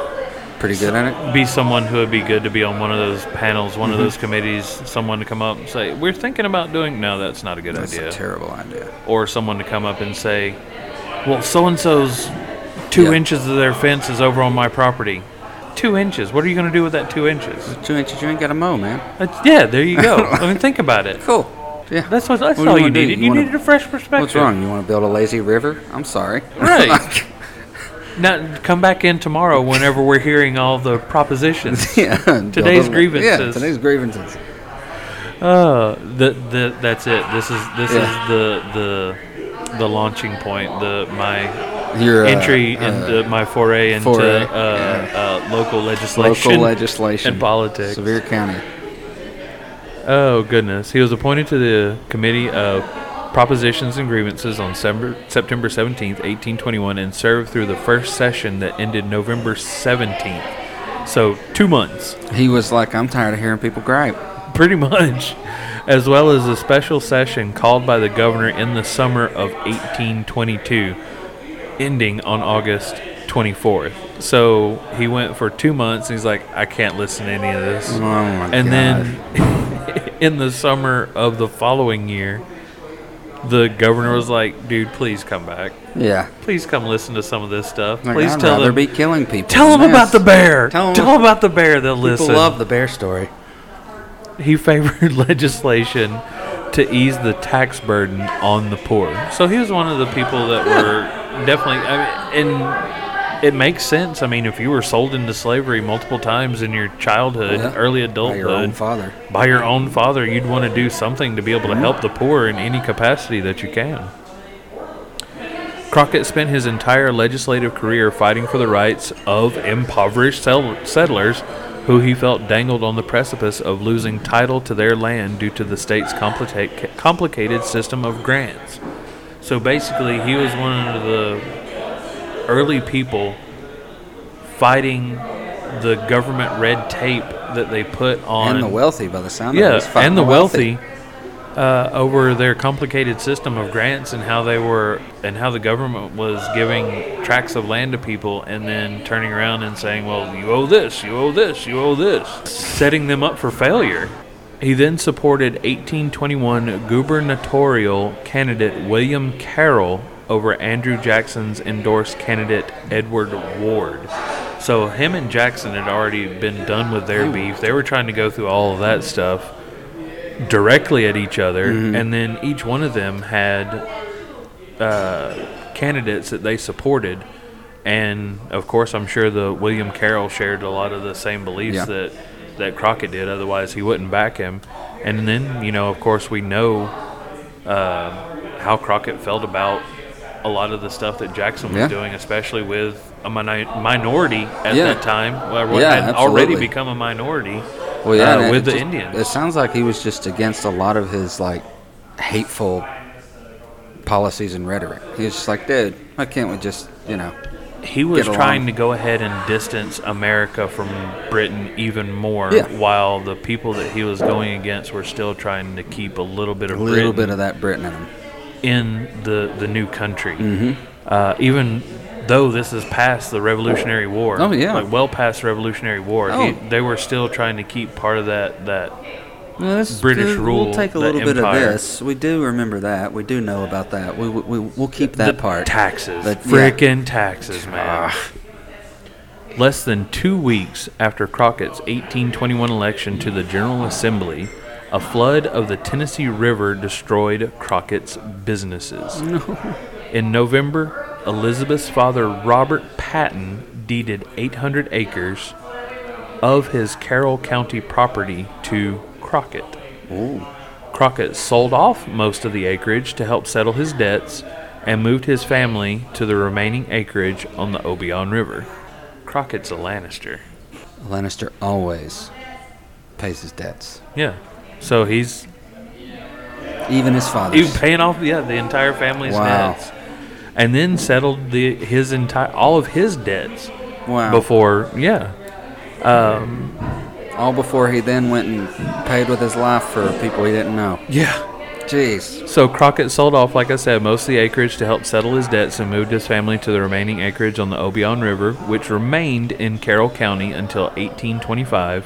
pretty good at it. be someone who would be good to be on one of those panels, one Mm-hmm. of those committees, someone to come up and say, "We're thinking about doing." No, that's not a good idea. That's idea. a terrible idea. or someone to come up and say, "Well, so and so's two Yeah. inches of their fence is over on my property." Two inches. What are you going to do with that two inches? Two inches, you ain't got to mow, man. That's, yeah, there you go. (laughs) I mean, think about it. Cool. Yeah. That's what. That's What all you you needed. You You, needed a fresh perspective. What's wrong? You want to build a lazy river? I'm sorry. Right. (laughs) Now come back in tomorrow whenever we're hearing all the propositions. (laughs) yeah. Today's a- grievances. Yeah, today's grievances. Uh, the, the, that's it. This is this Yeah. is the the the launching point. The my Your uh, entry uh, into my foray into foray, uh, uh, local legislation, local legislation and politics. Sevier County. Oh goodness, he was appointed to the committee of propositions and grievances on September September seventeenth, eighteen twenty one, and served through the first session that ended November seventeenth. So two months, He was like, I'm tired of hearing people gripe. pretty much, as well as a special session called by the governor in the summer of eighteen twenty two, ending on August twenty fourth. So he went for two months. And he's like, I can't listen to any of this. Oh and God. then (laughs) in the summer of the following year, the governor was like, "Dude, please come back. Yeah. Please come listen to some of this stuff. Like, please I'd tell them. be killing people. tell them about the bear. Tell Tell 'em- them about the bear. They'll People listen." love the bear story. he favored (laughs) legislation to ease the tax burden on the poor. So he was one of the people that were definitely. I mean, and it makes sense. I mean, if you were sold into slavery multiple times in your childhood, Yeah. early By adulthood, your own father. by your own father, you'd want to do something to be able to help the poor in any capacity that you can. Crockett spent his entire legislative career fighting for the rights of impoverished settlers who he felt dangled on the precipice of losing title to their land due to the state's complica- complicated system of grants. So basically, he was one of the early people fighting the government red tape that they put on And the wealthy, by the sound of it. yeah, and the wealthy uh, over their complicated system of grants and how they were and how the government was giving tracts of land to people and then turning around and saying, "Well, you owe this, you owe this, you owe this," setting them up for failure. He then supported 1821 gubernatorial candidate William Carroll over Andrew Jackson's endorsed candidate Edward Ward. So him and Jackson had already been done with their beef. They were trying to go through all of that stuff directly at each other, and then each one of them had uh, candidates that they supported. And of course, I'm sure the William Carroll shared a lot of the same beliefs Yeah. that that Crockett did. Otherwise, he wouldn't back him. And then, you know, of course, we know uh, how Crockett felt about a lot of the stuff that Jackson was Yeah. doing, especially with a mini- minority at Yeah. that time, what Yeah, had already become a minority Well, yeah, uh, with it the just- Indians. It sounds like he was just against a lot of his like hateful policies and rhetoric. He was just like, dude, why can't we just, you know? He was trying to go ahead and distance America from Britain even more, Yeah. while the people that he was going against were still trying to keep a little bit of A little Britain bit of that Britain in in the the new country. Mm-hmm. Uh, even though this is past the Revolutionary War, Oh, yeah. like well past the Revolutionary War, he, Oh. they were still trying to keep part of that that Well, this- British rule, We'll take a little bit of this. We do remember that. We do know about that. We we we'll keep that the part. taxes, The- yeah. taxes, man. Ah. Less than two weeks after Crockett's 1821 election to the General Assembly, a flood of the Tennessee River destroyed Crockett's businesses. In November, Elizabeth's father, Robert Patton, deeded 800 acres of his Carroll County property to Crockett. Crockett sold off most of the acreage to help settle his debts and moved his family to the remaining acreage on the Obion River. Crockett's a Lannister. Lannister always pays his debts, Yeah. So he's even his he father's. was paying off yeah the entire family's Wow. debts, and then settled the his entire all of his debts wow. before yeah um, All before he then went and paid with his life for people he didn't know. yeah Jeez. So Crockett sold off, like I said, most of the acreage to help settle his debts and moved his family to the remaining acreage on the Obion River, which remained in Carroll County until 1825,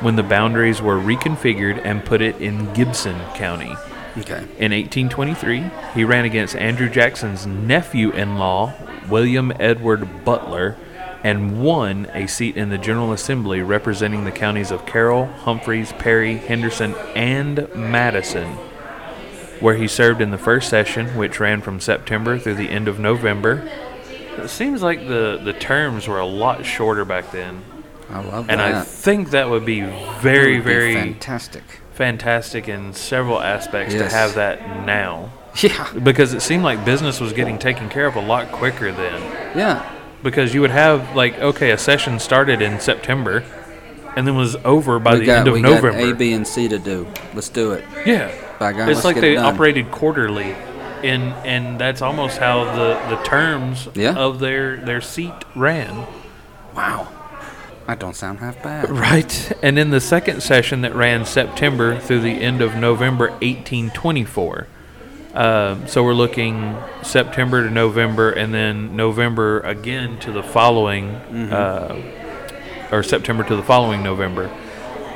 when the boundaries were reconfigured and put it in Gibson County. Okay. In 1823, he ran against Andrew Jackson's nephew in law, William Edward Butler, and won a seat in the General Assembly representing the counties of Carroll, Humphreys, Perry, Henderson, and Madison, where he served in the first session, which ran from September through the end of November. It seems like the, the terms were a lot shorter back then, I love and that. And I think that would be very, would be very fantastic. fantastic in several aspects to have that now (laughs) Yeah. because it seemed like business was getting taken care of a lot quicker then Yeah. Because you would have like okay a session started in september and then was over by we the got, end of we november got A, B, and C to do. Let's do it. yeah By God, it's like they it operated quarterly and and that's almost how the the terms Yeah. of their their seat ran Wow. That don't sound half bad. (laughs) Right. And in the second session that ran September through the end of November 1824. Um, so we're looking September to November, and then November again to the following, uh, or September to the following November,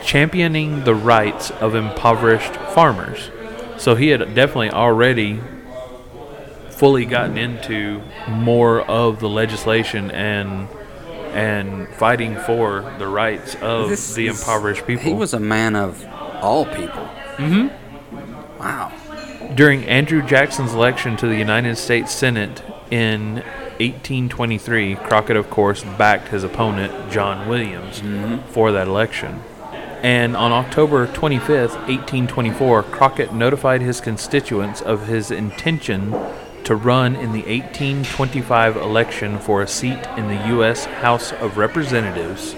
championing the rights of impoverished farmers. So he had definitely already fully gotten into more of the legislation and and fighting for the rights of This the is- impoverished people. He was a man of all people. Mm-hmm. Wow. During Andrew Jackson's election to the United States Senate in 1823, Crockett, of course, backed his opponent, John Williams, mm-hmm. for that election. And on October 25th, 1824, Crockett notified his constituents of his intention to run in the 1825 election for a seat in the U.S. House of Representatives.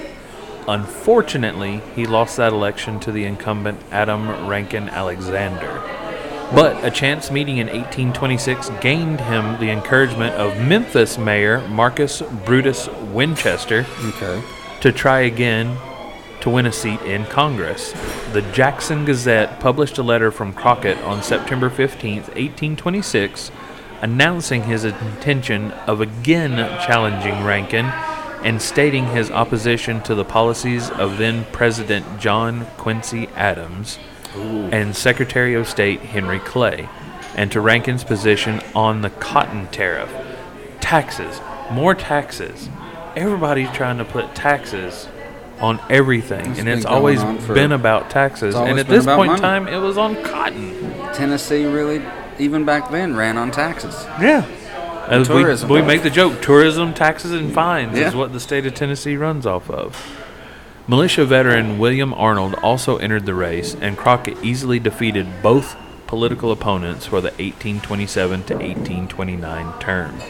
Unfortunately, he lost that election to the incumbent Adam Rankin Alexander. But a chance meeting in 1826 gained him the encouragement of Memphis Mayor Marcus Brutus Winchester Okay. to try again to win a seat in Congress. The Jackson Gazette published a letter from Crockett on September 15, 1826, announcing his intention of again challenging Rankin and stating his opposition to the policies of then President John Quincy Adams and Secretary of State Henry Clay, and to Rankin's position on the cotton tariff. Taxes, more taxes. Everybody's trying to put taxes on everything, It's and it's always been about taxes. And at this point in time, it was on cotton. Tennessee really, even back then, ran on taxes. Yeah. As we, we make the joke, tourism, taxes, and fines Yeah. is what the state of Tennessee runs off of. Militia veteran William Arnold also entered the race, and Crockett easily defeated both political opponents for the 1827 to 1829 term.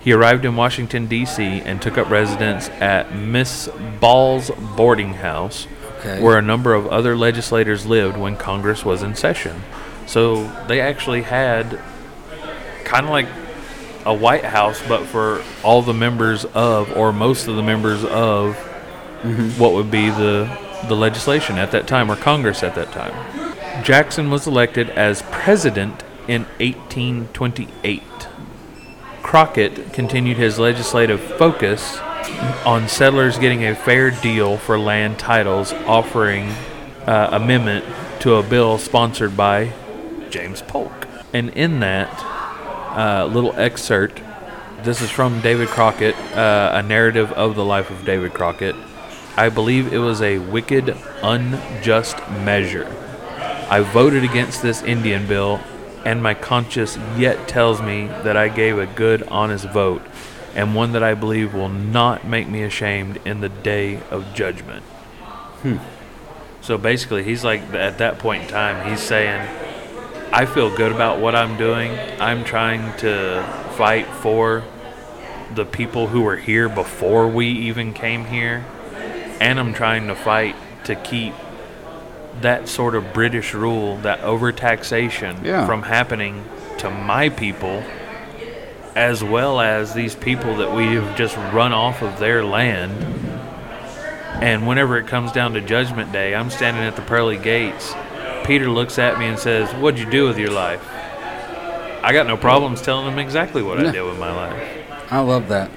He arrived in Washington, D.C., and took up residence at Miss Ball's boarding house, Okay. where a number of other legislators lived when Congress was in session. So they actually had kind of like a White House, but for all the members of, or most of the members of, what would be the the legislation at that time or Congress at that time. Jackson was elected as president in 1828. Crockett continued his legislative focus on settlers getting a fair deal for land titles, offering uh, amendment to a bill sponsored by James Polk. And in that uh, little excerpt, this is from David Crockett, uh, a narrative of the life of David Crockett. I believe it was a wicked, unjust measure. I voted against this Indian bill, and my conscience yet tells me that I gave a good, honest vote, and one that I believe will not make me ashamed in the day of judgment. Hmm. So basically, he's like, at that point in time, he's saying, I feel good about what I'm doing. I'm trying to fight for the people who were here before we even came here, and I'm trying to fight to keep that sort of British rule, that overtaxation, Yeah. from happening to my people, as well as these people that we have just run off of their land. And whenever it comes down to Judgment Day, I'm standing at the pearly gates. Peter looks at me and says, What'd you do with your life? I got no problems telling him exactly what I did with my life. I love that.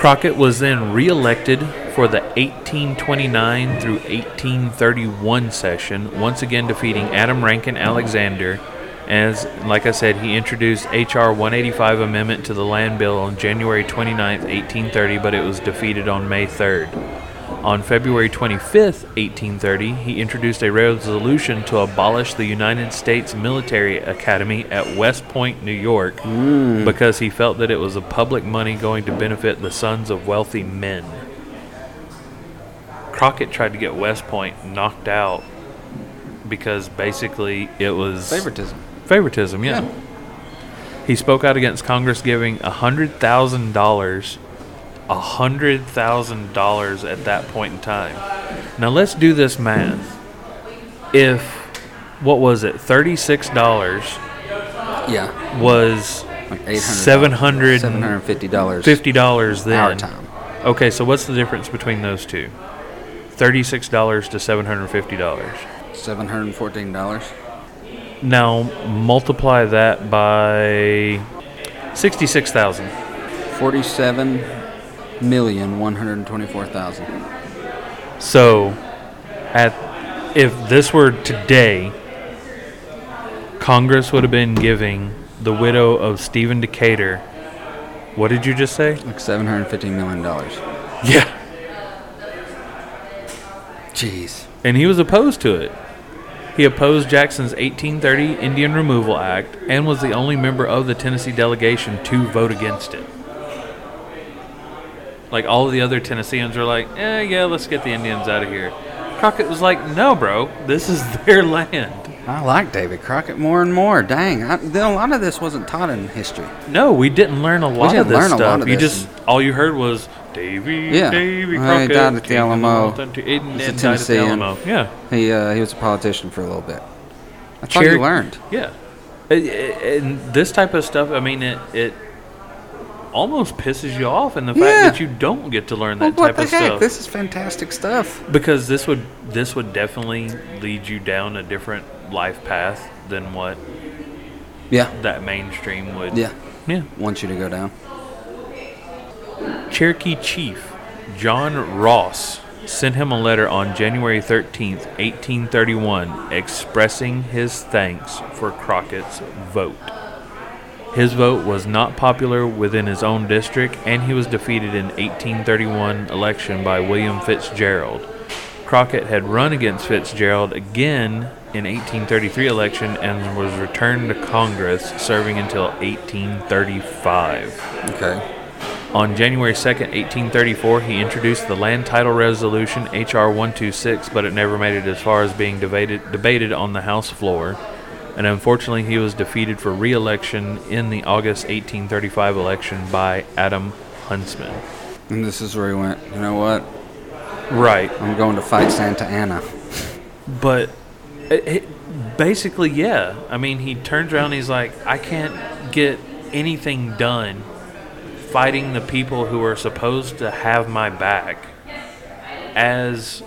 Crockett was then reelected for the 1829 through 1831 session, once again defeating Adam Rankin Alexander. As, like I said, he introduced H.R. 185 amendment to the Land Bill on January 29, 1830, but it was defeated on May 3rd. On February 25, 1830, he introduced a resolution to abolish the United States Military Academy at West Point, New York, hmm. because he felt that it was a public money going to benefit the sons of wealthy men. Crockett tried to get West Point knocked out because basically it was Favoritism. favoritism, yeah. Yeah. He spoke out against Congress giving hundred thousand hundred thousand dollars at that point in time. Now let's do this math. If what was it, thirty six dollars Yeah. was Like 800 seven hundred $750 fifty dollars then. our time. Okay, so what's the difference between those two? Thirty six dollars to seven hundred fifty dollars. $714. Now multiply that by sixty-six thousand. 47 million one hundred twenty-four thousand. So, at if this were today, Congress would have been giving the widow of Stephen Decatur. What did you just say? Like seven hundred fifty million dollars. Yeah. Jeez. And he was opposed to it. He opposed Jackson's 1830 Indian Removal Act and was the only member of the Tennessee delegation to vote against it. Like all of the other Tennesseans are like, eh, yeah, let's get the Indians out of here. Crockett was like, no, bro, this is (laughs) their land. I like David Crockett more and more. Dang, I, then a lot of this wasn't taught in history. No, we didn't learn a lot didn't of this learn a stuff. lot of you this. just all you heard was Davy, Yeah. Davy Well, he Crockett. died at the Alamo. North and- and He's a Tennessean. Alamo. Yeah. He uh, he was a politician for a little bit. That's all you learned. Yeah, and this type of stuff. I mean, it it almost pisses you off in the fact Yeah. that you don't get to learn Well, that what type the of heck? stuff This is fantastic stuff. because this would this would definitely lead you down a different life path than what Yeah, that mainstream would. yeah. yeah. Want you to go down. Cherokee chief John Ross sent him a letter on January 13th, 1831, expressing his thanks for Crockett's vote. His vote was not popular within his own district, and he was defeated in 1831 election by William Fitzgerald. Crockett had run against Fitzgerald again in 1833 election and was returned to Congress, serving until 1835. Okay. On January 2nd, 1834, he introduced the Land Title Resolution, H.R. 126, but it never made it as far as being debated, debated on the House floor. And unfortunately, he was defeated for re election in the August 1835 election by Adam Huntsman. And this is where he went. You know what? Right. I'm going to fight Santa Anna. But eh, it, it, basically, yeah. I mean, he turns around and he's like, I can't get anything done fighting the people who are supposed to have my back as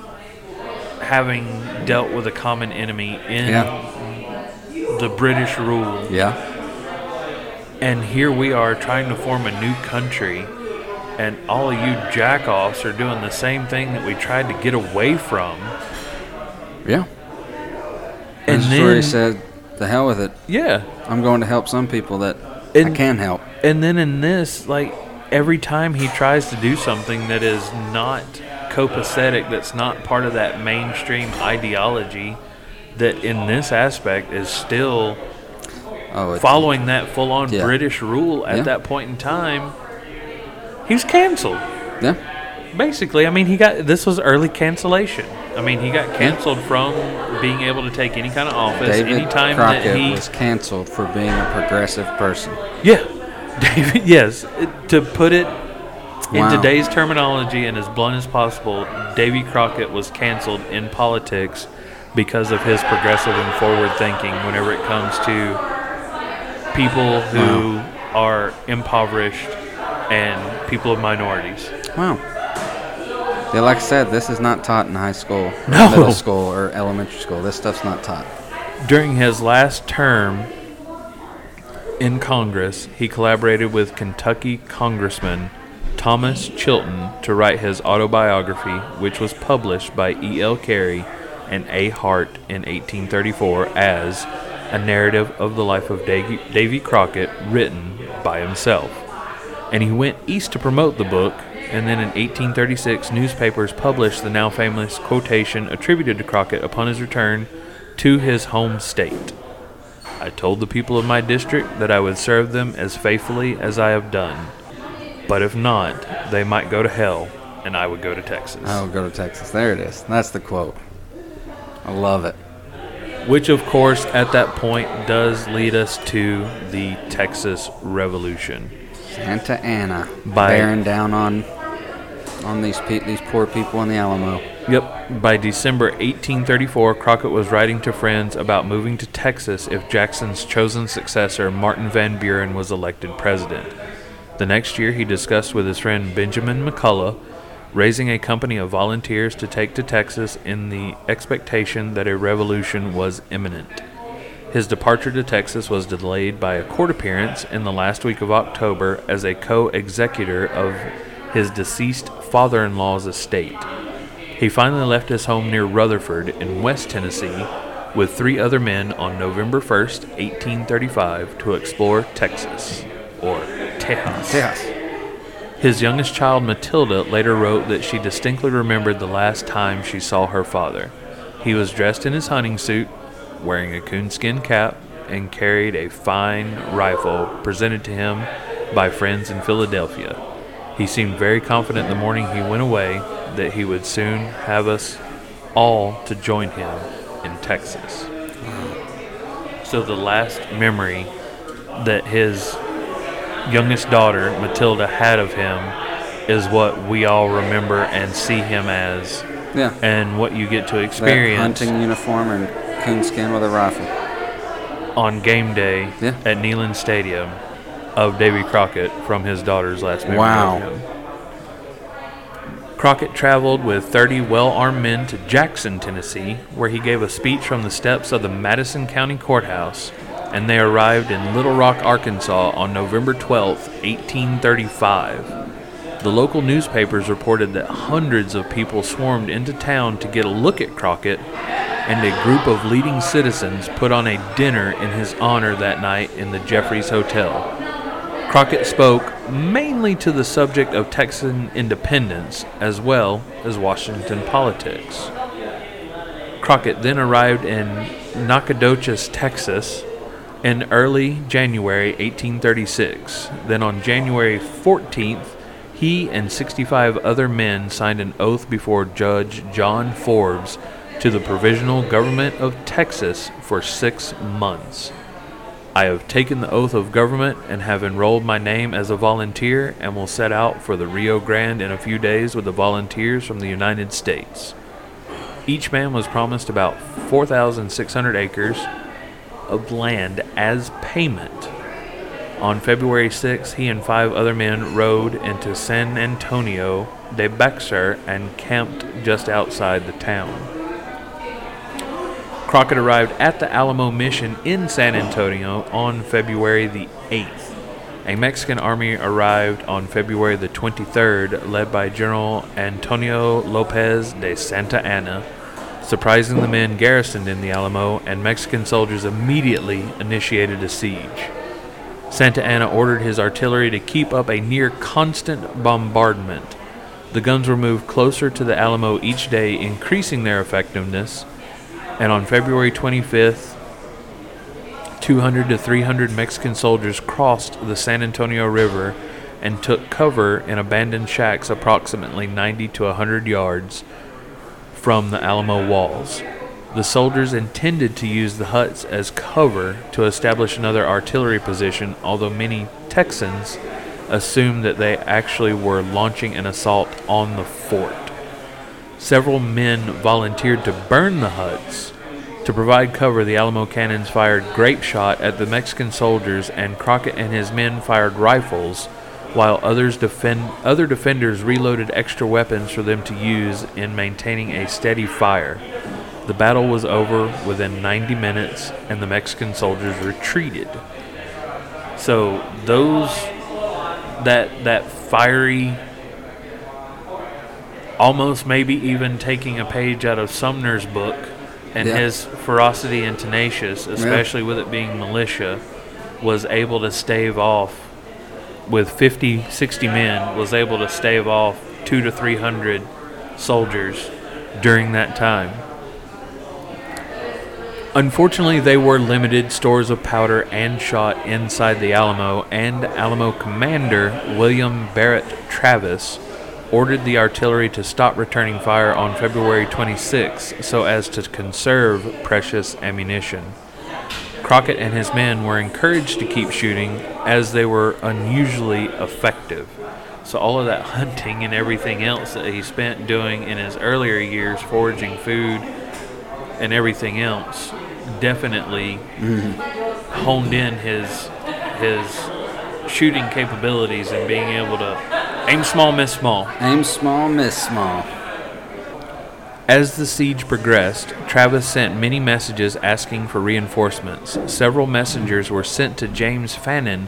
having dealt with a common enemy in Yeah. The British rule. Yeah. And here we are trying to form a new country, and all of you jackoffs are doing the same thing that we tried to get away from. Yeah. And is he said, "The hell with it. Yeah. I'm going to help some people that I can help." And then in this, like every time he tries to do something that is not copacetic, that's not part of that mainstream ideology, that in this aspect is still Oh, following that full on Yeah. British rule at Yeah. that point in time, he's canceled. yeah. Basically, I mean, he got this was early cancellation. I mean, he got canceled from being able to take any kind of office David anytime Crockett that he was canceled for being a progressive person. Yeah, (laughs) David. Yes, it- to put it in today's terminology and as blunt as possible, Davy Crockett was canceled in politics because of his progressive and forward thinking. Whenever it comes to people who are impoverished and people of minorities. Wow. Yeah, like I said, this is not taught in high school, No. middle school, or elementary school. This stuff's not taught. During his last term in Congress, he collaborated with Kentucky Congressman Thomas Chilton to write his autobiography, which was published by E.L. Carey and A. Hart in 1834 as a narrative of the life of Davy, Crockett written by himself. And he went east to promote the book, and then in 1836, newspapers published the now famous quotation attributed to Crockett upon his return to his home state. I told the people of my district that I would serve them as faithfully as I have done. But if not, they might go to hell, and I would go to Texas. I'll go to Texas. There it is. That's the quote. I love it. Which, of course, at that point does lead us to the Texas Revolution. Santa Anna By- bearing down on on these pe- these poor people in the Alamo. Yep. By December 1834, Crockett was writing to friends about moving to Texas if Jackson's chosen successor, Martin Van Buren, was elected president. The next year, he discussed with his friend Benjamin McCulloch raising a company of volunteers to take to Texas in the expectation that a revolution was imminent. His departure to Texas was delayed by a court appearance in the last week of October as a co executor of his deceased father in law's estate. He finally left his home near Rutherford in West Tennessee with three other men on November 1st, 1835, to explore Texas, or Tejas. Tejas. His youngest child, Matilda, later wrote that she distinctly remembered the last time she saw her father. He was dressed in his hunting suit, wearing a coonskin cap, and carried a fine rifle presented to him by friends in Philadelphia. He seemed very confident the morning he went away that he would soon have us all to join him in Texas. So the last memory that his youngest daughter, Matilda, had of him is what we all remember and see him as, Yeah. and what you get to That experience hunting uniform and coonskin with a rifle. on game day Yeah. at Neyland Stadium of Davy Crockett from his daughter's last memory Wow. of him. Crockett traveled with 30 well armed men to Jackson, Tennessee, where he gave a speech from the steps of the Madison County Courthouse, and they arrived in Little Rock, Arkansas on November 12, 1835. The local newspapers reported that hundreds of people swarmed into town to get a look at Crockett, and a group of leading citizens put on a dinner in his honor that night in the Jeffries Hotel. Crockett spoke mainly to the subject of Texan independence as well as Washington politics. Crockett then arrived in Nacogdoches, Texas in early January 1836. Then on January 14th, he and 65 other men signed an oath before Judge John Forbes to the Provisional Government of Texas for six months. I have taken the oath of government and have enrolled my name as a volunteer and will set out for the Rio Grande in a few days with the volunteers from the United States. Each man was promised about 4,600 acres of land as payment. On February 6, he and five other men rode into San Antonio de Bexar and camped just outside the town. Crockett arrived at the Alamo Mission in San Antonio on February the 8th. A Mexican army arrived on February the 23rd, led by General Antonio Lopez de Santa Anna, surprising the men garrisoned in the Alamo, and Mexican soldiers immediately initiated a siege. Santa Anna ordered his artillery to keep up a near constant bombardment. The guns were moved closer to the Alamo each day, increasing their effectiveness and on February 25th, 200 to 300 Mexican soldiers crossed the San Antonio River and took cover in abandoned shacks approximately 90 to 100 yards from the Alamo walls. The soldiers intended to use the huts as cover to establish another artillery position, although many Texans assumed that they actually were launching an assault on the fort. Several men volunteered to burn the huts. To provide cover, the Alamo cannons fired grape shot at the Mexican soldiers, and Crockett and his men fired rifles, while others defend, other defenders reloaded extra weapons for them to use in maintaining a steady fire. The battle was over within 90 minutes, and the Mexican soldiers retreated. So those that that fiery almost maybe even taking a page out of Sumner's book and Yeah. his ferocity and tenacious, especially with it being militia, was able to stave off with 50, 60 men, was able to stave off two to 300 soldiers during that time. Unfortunately, they were limited stores of powder and shot inside the Alamo, and Alamo commander William Barrett Travis ordered the artillery to stop returning fire on February 26 so as to conserve precious ammunition. Crockett and his men were encouraged to keep shooting as they were unusually effective. So, all of that (laughs) hunting and everything else that he spent doing in his earlier years, foraging food and everything else, definitely mm-hmm. honed in his his shooting capabilities and being able to aim small, miss small. Aim small, miss small. As the siege progressed, Travis sent many messages asking for reinforcements. Several messengers were sent to James Fannin,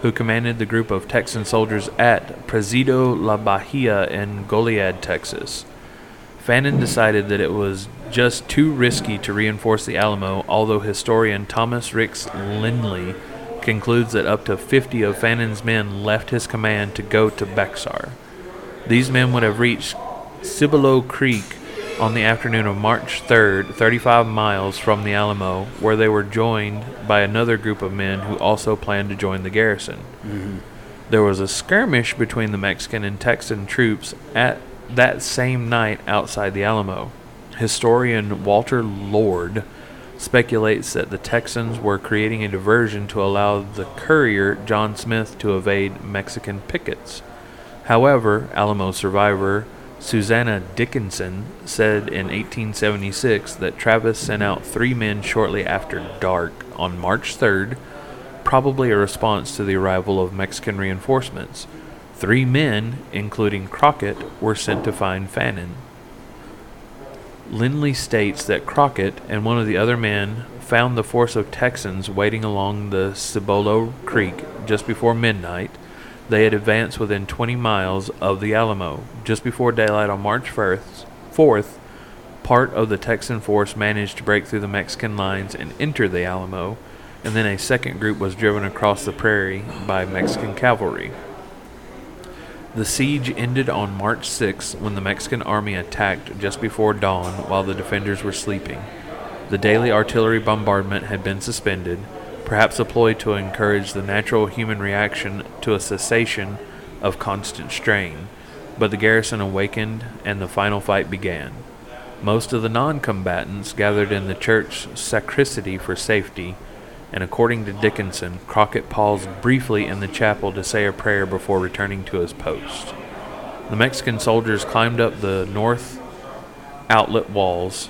who commanded the group of Texan soldiers at Presidio La Bahia in Goliad, Texas. Fannin decided that it was just too risky to reinforce the Alamo, although historian Thomas Ricks Lindley concludes that up to 50 of Fannin's men left his command to go to Bexar. These men would have reached Cibolo Creek on the afternoon of March 3rd, 35 miles from the Alamo, where they were joined by another group of men who also planned to join the garrison. Mm-hmm. There was a skirmish between the Mexican and Texan troops at that same night outside the Alamo. Historian Walter Lord speculates that the Texans were creating a diversion to allow the courier John Smith to evade Mexican pickets. However, Alamo survivor Susanna Dickinson said in 1876 that Travis sent out three men shortly after dark on March 3rd, probably a response to the arrival of Mexican reinforcements. Three men, including Crockett, were sent to find Fannin. Lindley states that Crockett and one of the other men found the force of Texans waiting along the Cibolo Creek just before midnight. They had advanced within 20 miles of the Alamo. Just before daylight on March 1st, 4th, part of the Texan force managed to break through the Mexican lines and enter the Alamo, and then a second group was driven across the prairie by Mexican cavalry. The siege ended on March 6 when the Mexican army attacked just before dawn while the defenders were sleeping. The daily artillery bombardment had been suspended, perhaps a ploy to encourage the natural human reaction to a cessation of constant strain, but the garrison awakened and the final fight began. Most of the non combatants gathered in the church sacristy for safety, and according to Dickinson, Crockett paused briefly in the chapel to say a prayer before returning to his post. The Mexican soldiers climbed up the north outlet walls,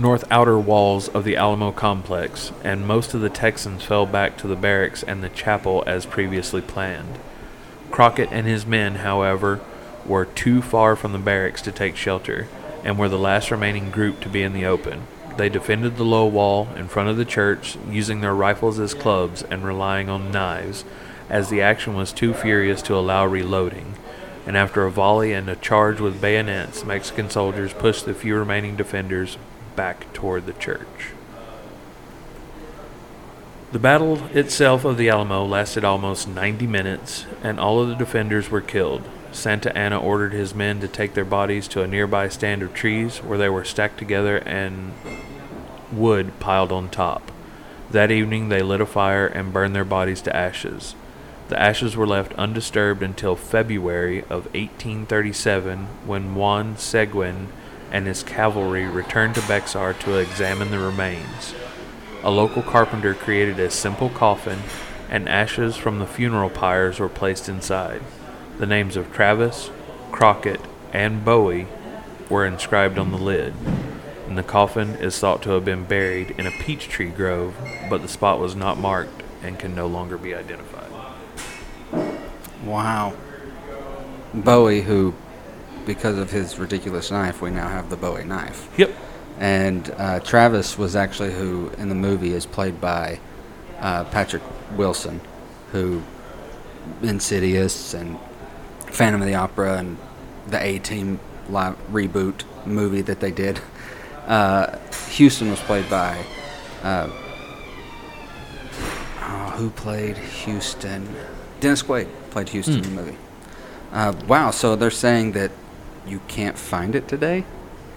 north outer walls of the Alamo complex, and most of the Texans fell back to the barracks and the chapel as previously planned. Crockett and his men, however, were too far from the barracks to take shelter, and were the last remaining group to be in the open. They defended the low wall in front of the church, using their rifles as clubs and relying on knives, as the action was too furious to allow reloading. And after a volley and a charge with bayonets, Mexican soldiers pushed the few remaining defenders back toward the church. The battle itself of the Alamo lasted almost 90 minutes, and all of the defenders were killed. Santa Anna ordered his men to take their bodies to a nearby stand of trees where they were stacked together and wood piled on top. That evening they lit a fire and burned their bodies to ashes. The ashes were left undisturbed until February of 1837 when Juan Seguin and his cavalry returned to Bexar to examine the remains. A local carpenter created a simple coffin, and ashes from the funeral pyres were placed inside. The names of Travis, Crockett, and Bowie were inscribed on the lid. And the coffin is thought to have been buried in a peach tree grove, but the spot was not marked and can no longer be identified. Wow. Bowie, who, because of his ridiculous knife, we now have the Bowie knife. Yep. And uh, Travis was actually who in the movie is played by uh, Patrick Wilson, who Insidious and Phantom of the Opera and the A Team live reboot movie that they did. Uh, Houston was played by. Uh, oh, who played Houston? Dennis Quaid played Houston in the movie. Uh, wow, so they're saying that you can't find it today?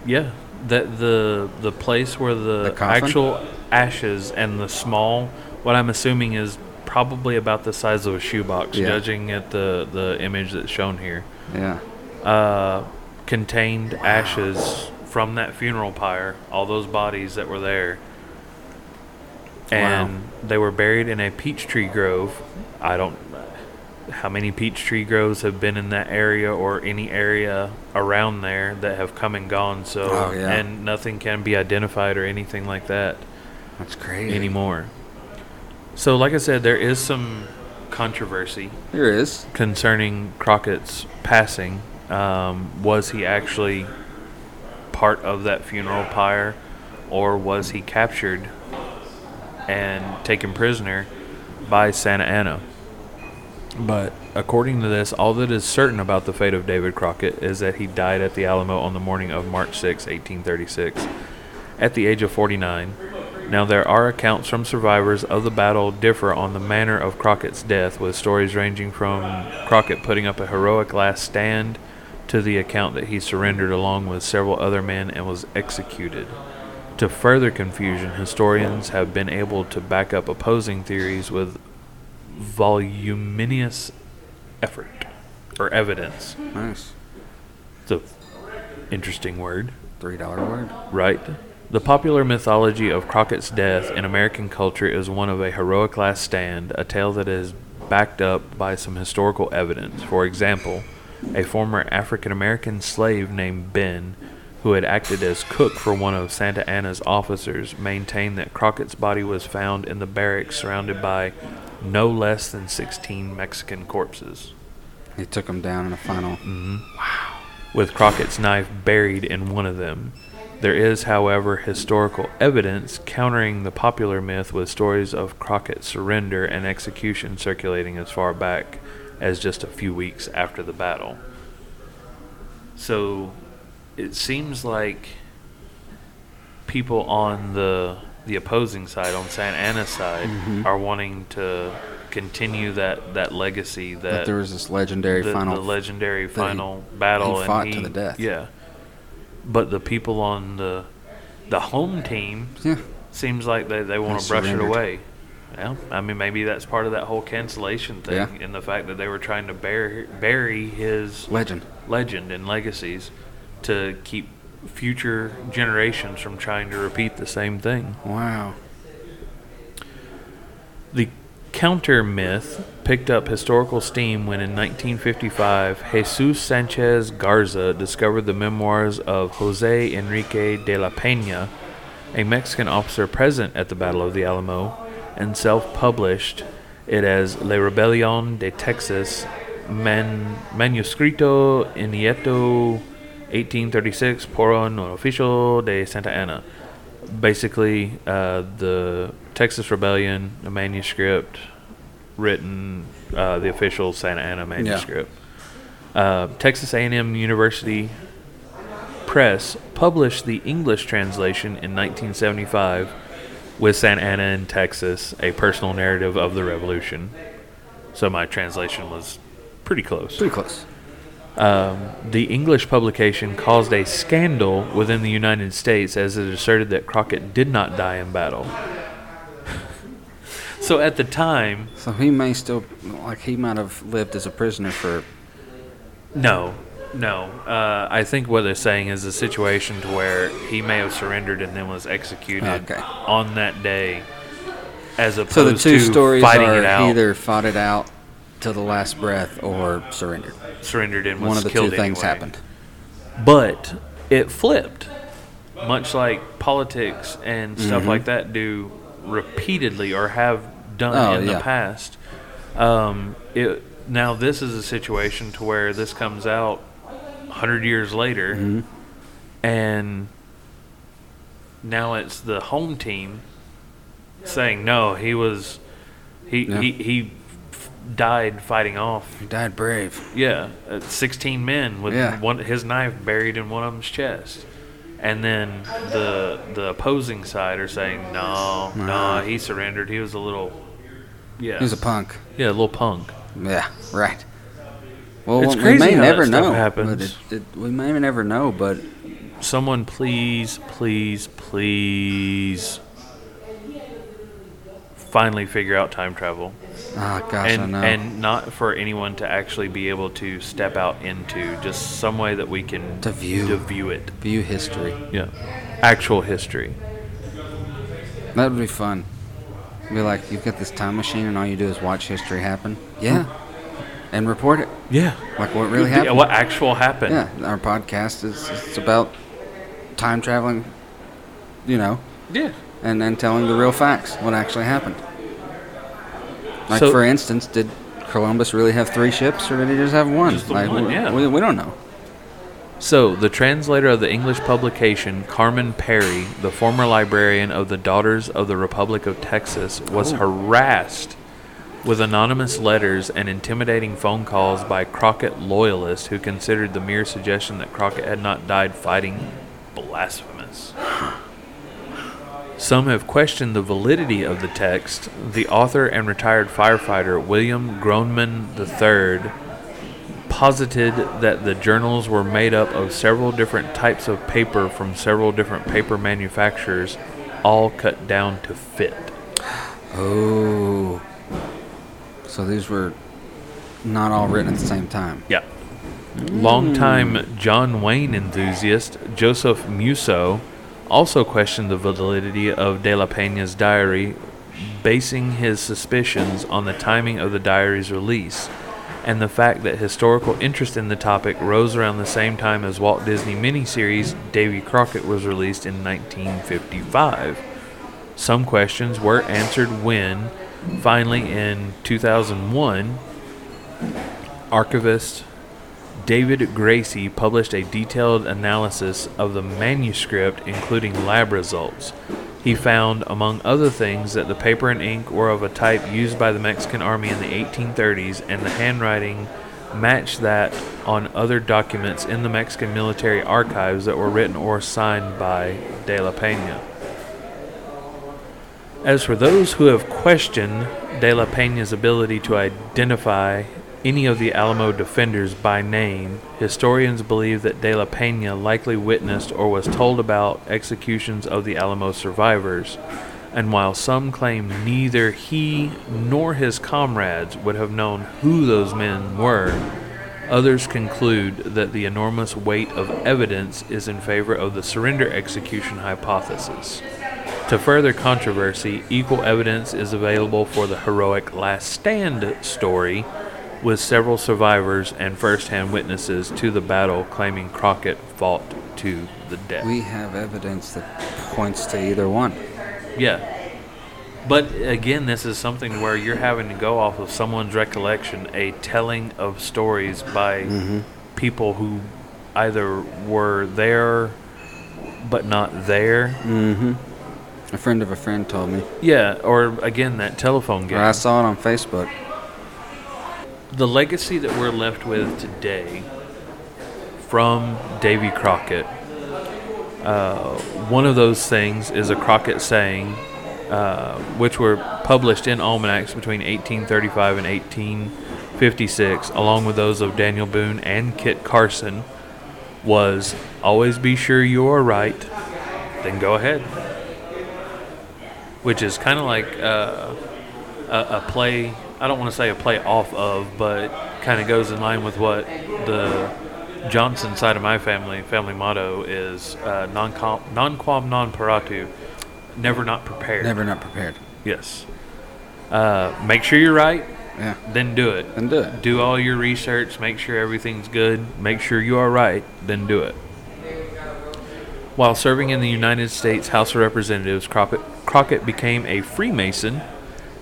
Yeah, that the the place where the, The actual ashes and the small, what I'm assuming is probably about the size of a shoebox, Yeah. judging at the the image that's shown here, Yeah. uh, contained ashes from that funeral pyre, all those bodies that were there, and they were buried in a peach tree grove. I don't how many peach tree groves have been in that area or any area around there that have come and gone so Oh, yeah. and nothing can be identified or anything like that That's crazy. anymore so like i said there is some controversy There is. concerning crockett's passing um, was he actually part of that funeral pyre or was he captured and taken prisoner by santa anna But according to this, all that is certain about the fate of David Crockett is that he died at the Alamo on the morning of March 6, 1836, at the age of 49. Now, there are accounts from survivors of the battle differ on the manner of Crockett's death, with stories ranging from Crockett putting up a heroic last stand to the account that he surrendered along with several other men and was executed. To further confusion, historians have been able to back up opposing theories with voluminous effort or evidence. Nice. It's a interesting word, Three dollar word. right? The popular mythology of Crockett's death in American culture is one of a heroic last stand, a tale that is backed up by some historical evidence. For example, a former African American slave named Ben, who had acted as cook for one of Santa Anna's officers, maintained that Crockett's body was found in the barracks surrounded by no less than 16 Mexican corpses, He took them down in a final. Mm-hmm. Wow! With Crockett's knife buried in one of them. There is, however, historical evidence countering the popular myth with stories of Crockett's surrender and execution circulating as far back as just a few weeks after the battle. So it seems like people on the the opposing side, on Santa Anna's side, Mhm. are wanting to continue that, that legacy that, That there was this legendary the, final. the legendary he- final battle. he fought and to the death. Yeah, but the people on the the home team yeah. seems like they, they want to brush it away. Well, I mean, maybe that's part of that whole cancellation thing, Yeah. in the fact that they were trying to bury bury his Legend. legend and legacies to keep future generations from trying to repeat the same thing. Wow. The counter myth picked up historical steam when in 1955 Jesus Sanchez Garza discovered the memoirs of Jose Enrique de la Peña, a Mexican officer present at the Battle of the Alamo, and self published it as La Rebelión de Texas, man, Manuscrito Inédito 1836 por un oficial de Santa Anna basically uh, the Texas Rebellion, a manuscript written, uh, the official Santa Anna manuscript. Uh, Texas A&M University Press published the English translation in 1975 with Santa Anna in Texas, a personal narrative of the revolution. So my translation was pretty close. Pretty close. Um, the English publication caused a scandal within the United States as it asserted that Crockett did not die in battle. (laughs) so at the time, So he may still, like, he might have lived as a prisoner for. no, no. Uh, I think what they're saying is a situation to where he may have surrendered and then was executed Okay. on that day, as opposed So the two to stories fighting are it out, either fought it out to the last breath or surrendered. surrendered and was One of the two things anyway. happened. but it flipped much like politics and stuff Mhm. like that do repeatedly or have done Oh, in yeah. the past um, it now this is a situation to where this comes out 100 years later Mhm. and now it's the home team saying no he was he Yeah. he, he died fighting off He died brave. yeah, uh, 16 men with Yeah. one his knife buried in one of them's chest. And then the the opposing side are saying, "No, no, Nah. he surrendered. He was a little yeah. He was a punk. yeah, a little punk." Yeah, right. Well, It's we crazy may never stuff know. it, it, we may never know, but Someone please, please, please finally figure out time travel. ah, gosh, I and know. and not for anyone to actually be able to step out into just some way that we can To view. to view it. View history. Yeah. Actual history. That would be fun. Be like, you've got this time machine, and all you do is watch history happen. Yeah, and report it. Yeah. Like what really Yeah, happened. what actual happened? Yeah, our podcast is it's about time traveling, you know, Yeah. And then telling the real facts, what actually happened. Like So- for instance, did Columbus really have three ships, or did he just have one? Just like one, we, yeah. we, we don't know. So, the translator of the English publication, Carmen Perry, the former librarian of the Daughters of the Republic of Texas, was Oh. harassed with anonymous letters and intimidating phone calls by Crockett loyalists who considered the mere suggestion that Crockett had not died fighting blasphemous. (sighs) (sighs) Some have questioned the validity of the text. The author and retired firefighter William Groneman III posited that the journals were made up of several different types of paper from several different paper manufacturers, all cut down to fit. Oh. So these were not all written at the same time. Yeah. Longtime John Wayne enthusiast Joseph Musso also questioned the validity of De La Peña's diary, basing his suspicions on the timing of the diary's release and the fact that historical interest in the topic rose around the same time as Walt Disney miniseries Davy Crockett was released in 1955. Some questions were answered when, finally in 2001, archivist David Gracy published a detailed analysis of the manuscript, including lab results. He found, among other things, that the paper and ink were of a type used by the Mexican army in the 1830s, and the handwriting matched that on other documents in the Mexican military archives that were written or signed by De La Peña. As for those who have questioned De La Peña's ability to identify any of the Alamo defenders by name, historians believe that De La Peña likely witnessed or was told about executions of the Alamo survivors, and while some claim neither he nor his comrades would have known who those men were, others conclude that the enormous weight of evidence is in favor of the surrender execution hypothesis. To further controversy, equal evidence is available for the heroic Last Stand story with several survivors and first-hand witnesses to the battle claiming Crockett fought to the death. We have evidence that points to either one. Yeah. But again, this is something where you're having to go off of someone's recollection, a telling of stories by people who either were there but not there. Mm-hmm. A friend of a friend told me. Yeah, or again, that telephone game. Or I saw it on Facebook. The legacy that we're left with today from Davy Crockett, uh, one of those things is a Crockett saying, uh, which were published in almanacs between 1835 and 1856, along with those of Daniel Boone and Kit Carson, was always be sure you are right, then go ahead. Which is kind of like uh, a, a play. I don't want to say a play off of, but kind of goes in line with what the Johnson side of my family family motto is: uh, non non quam non paratu, never not prepared. Never not prepared. Yes. Uh, make sure you're right, Yeah. then do it. Then do it. Do all your research. Make sure everything's good. Make sure you are right. Then do it. While serving in the United States House of Representatives, Crockett, Crockett became a Freemason,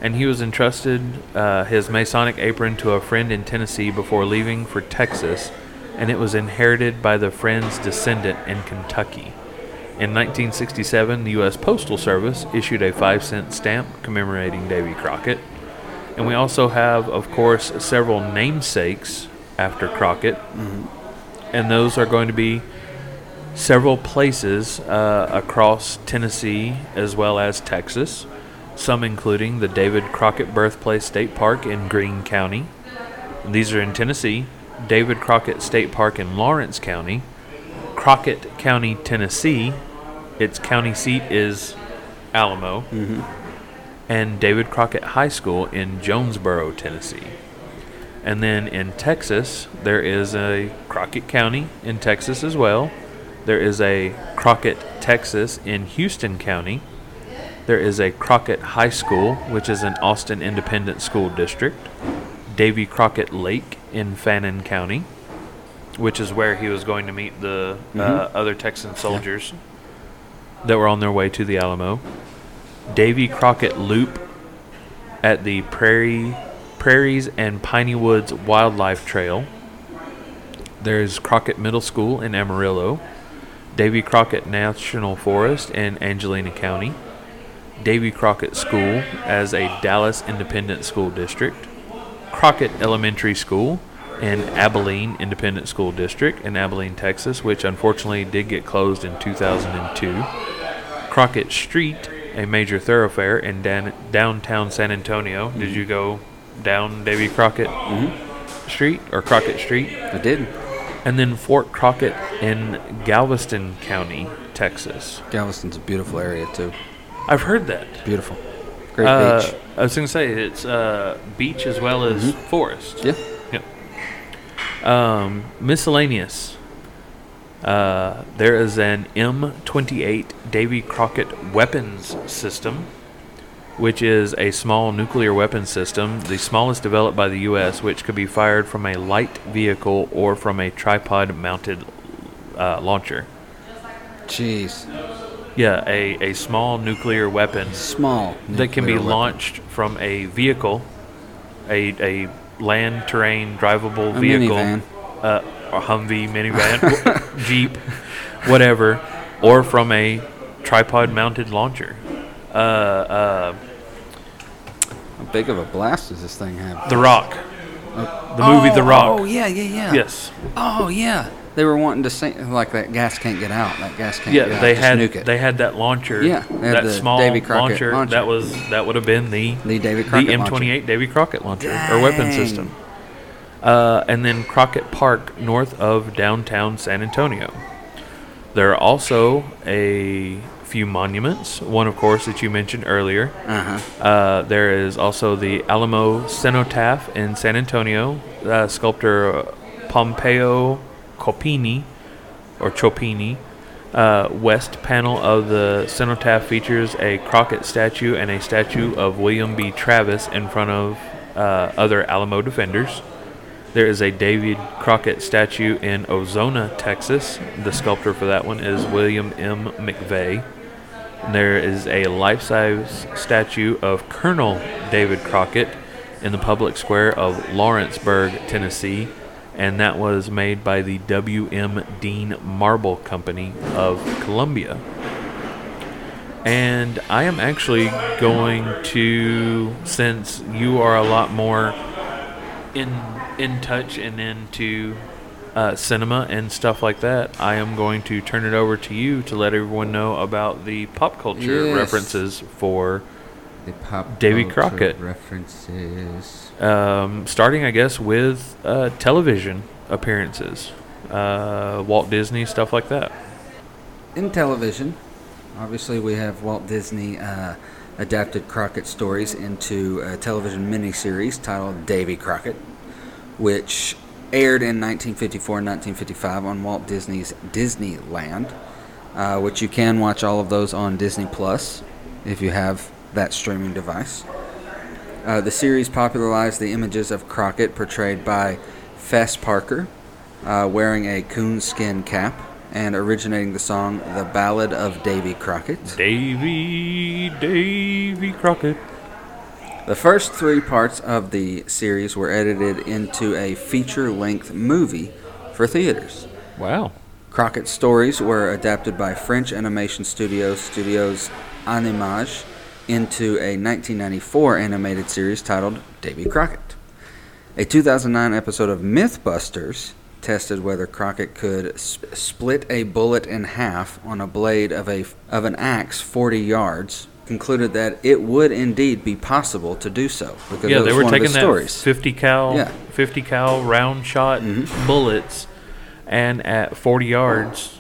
and he was entrusted uh, his Masonic apron to a friend in Tennessee before leaving for Texas, and it was inherited by the friend's descendant in Kentucky. In 1967, the U.S. Postal Service issued a five cent stamp commemorating Davy Crockett. And we also have, of course, several namesakes after Crockett. And those are going to be several places uh, across Tennessee as well as Texas, some including the David Crockett Birthplace State Park in Greene County. These are in Tennessee, David Crockett State Park in Lawrence County, Crockett County, Tennessee. Its county seat is Alamo, mm-hmm. and David Crockett High School in Jonesboro, Tennessee. And then in Texas, there is a Crockett County in Texas as well. There is a Crockett, Texas in Houston County. There is a Crockett High School, which is an Austin Independent School District. Davy Crockett Lake in Fannin County, which is where he was going to meet the uh, other Texan soldiers that were on their way to the Alamo. Davy Crockett Loop at the Prairie Prairies and Piney Woods Wildlife Trail. There's Crockett Middle School in Amarillo, Davy Crockett National Forest in Angelina County, Davy Crockett School as a Dallas Independent School District, Crockett Elementary School, and Abilene Independent School District in Abilene, Texas, which unfortunately did get closed in 2002. Crockett Street, a major thoroughfare in dan- downtown San Antonio. Did mm-hmm. you go down Davy Crockett mm-hmm. Street or Crockett Street? I did. And then Fort Crockett in Galveston County, Texas. Galveston's a beautiful area too. I've heard that. Beautiful. Great Uh, beach. I was going to say it's uh, beach as well as forest. Yeah. Yep. Um, miscellaneous. Uh, there is an M28 Davy Crockett weapons system, which is a small nuclear weapons system, the smallest developed by the U.S., which could be fired from a light vehicle or from a tripod mounted uh, launcher. Jeez. Yeah, a, a small nuclear weapon Small. that can be weapon. launched from a vehicle, a, a land terrain drivable A vehicle, minivan. uh, a Humvee minivan, (laughs) (laughs) Jeep, whatever, or from a tripod mounted launcher. Uh, uh, How big of a blast does this thing have? the Rock, the movie The Rock. Oh yeah, yeah, yeah. Yes, Oh yeah. They were wanting to say like that gas can't get out. That gas can't yeah, get out. they Just had it. they had that launcher. Yeah, that small Davy Crockett launcher, launcher. That was that would have been the the Davy the Crockett M28 launcher. Davy Crockett launcher or weapon system. Uh, and then Crockett Park, north of downtown San Antonio. There are also a few monuments. One, of course, that you mentioned earlier. Uh-huh. Uh, there is also the Alamo Cenotaph in San Antonio. Uh, sculptor Pompeo Copini, or Chopini. Uh, west panel of the cenotaph features a Crockett statue and a statue of William B. Travis in front of uh, other Alamo defenders. There is a David Crockett statue in Ozona, Texas. The sculptor for that one is William M. McVey. There is a life size statue of Colonel David Crockett in the public square of Lawrenceburg, Tennessee, and that was made by the W.M. Dean Marble Company of Columbia. And I am actually going to, since you are a lot more in in touch and into uh, cinema and stuff like that, I am going to turn it over to you to let everyone know about the pop culture Yes. references for The pop Davy culture Crockett. references. Um, starting, I guess, with uh, television appearances, uh, Walt Disney stuff like that. In television, obviously we have Walt Disney uh, adapted Crockett stories into a television miniseries titled Davy Crockett, which aired in 1954 and 1955 on Walt Disney's Disneyland, uh, which you can watch all of those on Disney Plus if you have that streaming device. Uh, the series popularized the images of Crockett portrayed by Fess Parker, uh, wearing a coonskin cap and originating the song The Ballad of Davy Crockett. Davy, Davy Crockett. The first three parts of the series were edited into a feature length movie for theaters. Wow. Crockett's stories were adapted by French animation studio Studios Animage into a 1994 animated series titled Davy Crockett. A 2009 episode of Mythbusters tested whether Crockett could sp- split a bullet in half on a blade of a of an axe 40 yards. Concluded that it would indeed be possible to do so because Yeah, they were taking his that stories. 50 cal, Yeah. 50 cal round shot Mhm. bullets, and at 40 yards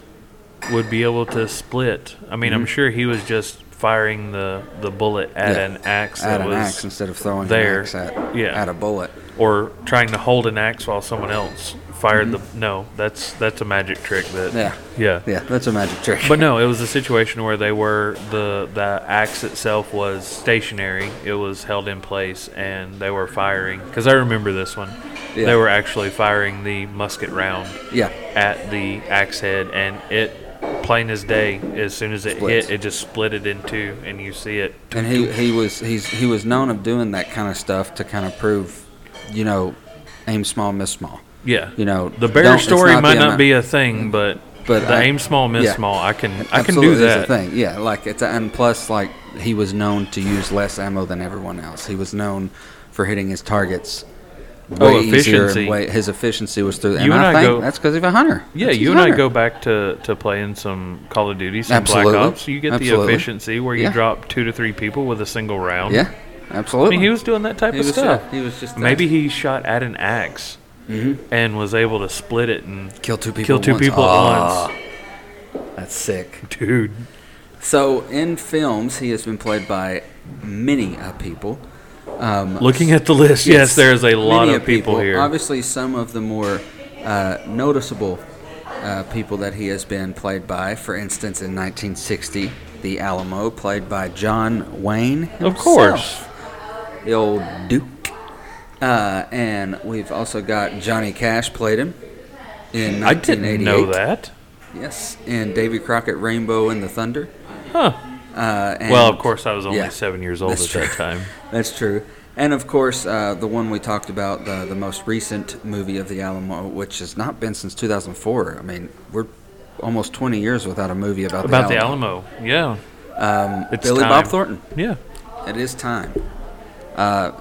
would be able to split. I mean, I'm sure he was just firing the the bullet at Mm-hmm. Yeah. an axe at an axe instead of throwing there. an axe at, Yeah. at a bullet. or trying to hold an axe while someone else fired the. No, that's that's a magic trick. That Mm-hmm. Yeah. yeah. Yeah, that's a magic trick. But no, (laughs) it was a situation where they were the the axe itself was stationary. It was held in place, and they were firing. Because I remember this one. Yeah. They were actually firing the musket round yeah, at the axe head, and it, plain as day, as soon as it Splits. hit, it just split it in two, and you see it. and he he was he's he was known of doing that kind of stuff to kind of prove, you know, aim small, miss small. Yeah. You know, The bear story not might not be a thing, but but the I- aim small, miss yeah. small. I can I can do that. a thing. Yeah, like it's and plus like he was known to use less ammo than everyone else. He was known for hitting his targets. Way Oh, easier way, his efficiency was through. You and I, I think go- that's because he's a hunter. Yeah, That's you and a I hunter. go back to, to playing some Call of Duty, some Absolutely. Black Ops. You get Absolutely. the efficiency where you Yeah. drop two to three people with a single round. Yeah, I absolutely. mean, he was doing that type He of stuff. he was just Maybe he shot at an axe hmm and was able to split it and kill two people. kill two once. people Ah, at once. That's sick. Dude, So in films, he has been played by many uh, people. Um, looking at the list, yes, there's a lot of people, here. Obviously, some of the more uh, noticeable uh, people that he has been played by. For instance, in 1960, The Alamo, played by John Wayne. Of course. the old Duke. Uh, and we've also got Johnny Cash played him in 1988. I didn't know that. Yes, and Davy Crockett, Rainbow and the Thunder. Huh. Uh, and Well, of course, I was only yeah, seven years old at that's that time. (laughs) That's true. And of course, uh, the one we talked about, the, the most recent movie of the Alamo, which has not been since 2004. I mean, we're almost 20 years without a movie about, About the the Alamo. Alamo, yeah, Um, It's Billy time. Bob Thornton. yeah. It is time. Uh,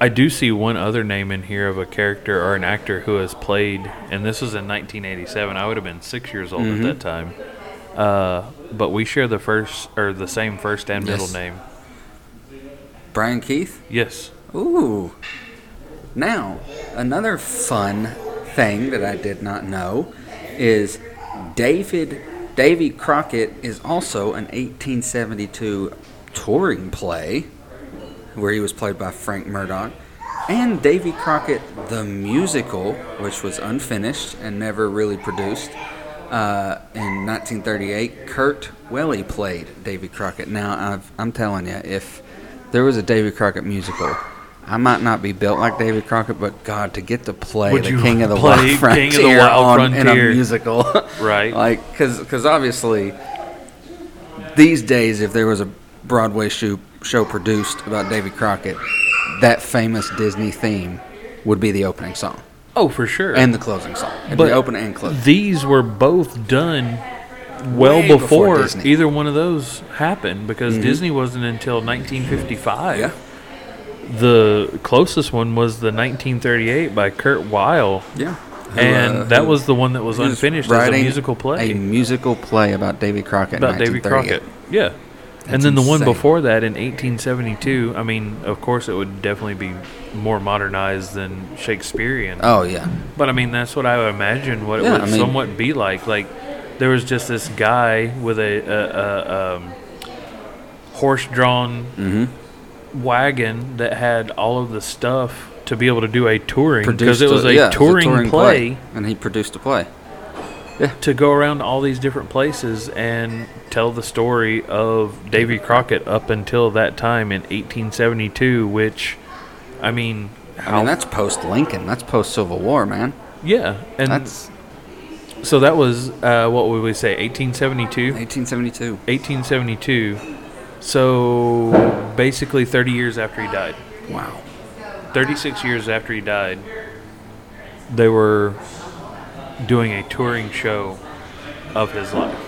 I do see one other name in here of a character or an actor who has played, and this was in 1987. I would have been six years old Mhm. at that time. Uh, but we share the first or the same first and middle Yes. name. Brian Keith. Yes. Ooh. Now, another fun thing that I did not know is David Davy Crockett is also an 1872 touring play where he was played by Frank Murdoch. And Davy Crockett the musical, which was unfinished and never really produced. Uh, in 1938, Kurt Weill played Davy Crockett. Now, I've, I'm telling you, if there was a Davy Crockett musical, I might not be built like Davy Crockett, but God, to get to play Would the King of the (laughs) Wild of the Frontier Wild on, in a musical, (laughs) Right. like, because obviously these days, if there was a Broadway show, show produced about Davy Crockett, that famous Disney theme would be the opening song Oh, for sure. and the closing song. But be open and close. these were both done well Way before before. Mm-hmm. either one of those happened because Disney wasn't until 1955. Yeah, The closest one was the 1938 by Kurt Weill. yeah. Who, and uh, that was the one that was he was unfinished as a musical play A musical play about Davy Crockett. about Davy Crockett. Yeah. And then the one before that in 1872, I mean, of course, it would definitely be more modernized than Shakespearean. Oh yeah, But I mean, that's what I would imagine what it would I mean- somewhat be like. Like, there was just this guy with a, a, a um, horse-drawn mm-hmm. wagon that had all of the stuff to be able to do a touring because it was a, yeah, it was touring, play, and he produced a play. To go around all these different places and tell the story of Davy Crockett up until that time in 1872. Which, I mean, I mean, that's post Lincoln. That's post Civil War, man. yeah, and That's so that was uh, what would we say 1872 1872. 1872 so basically 30 years after he died Wow. 36 years after he died they were doing a touring show of his life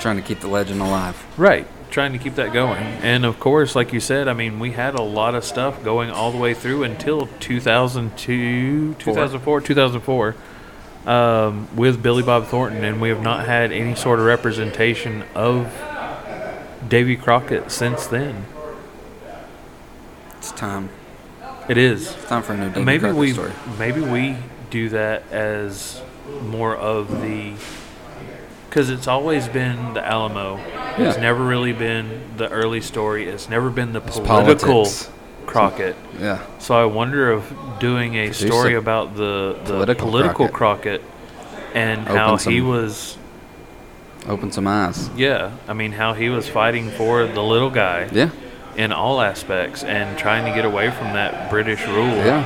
Trying to keep the legend alive. right trying to keep that going and of course like you said i mean we had a lot of stuff going all the way through until 2002 2004 2004 um, with billy bob thornton and we have not had any sort of representation of davy crockett since then It's time. it is It's time for a new Davy maybe Crockett we story. maybe we do that as more of the because it's always been the Alamo. It's never really been the early story. It's never been the It's political politics. Crockett. Yeah. So I wonder if doing a Produce story a about the the political political, Crockett. and Open how he was Open some eyes. yeah, I mean how he was fighting for the little guy Yeah. in all aspects and trying to get away from that British rule. Yeah.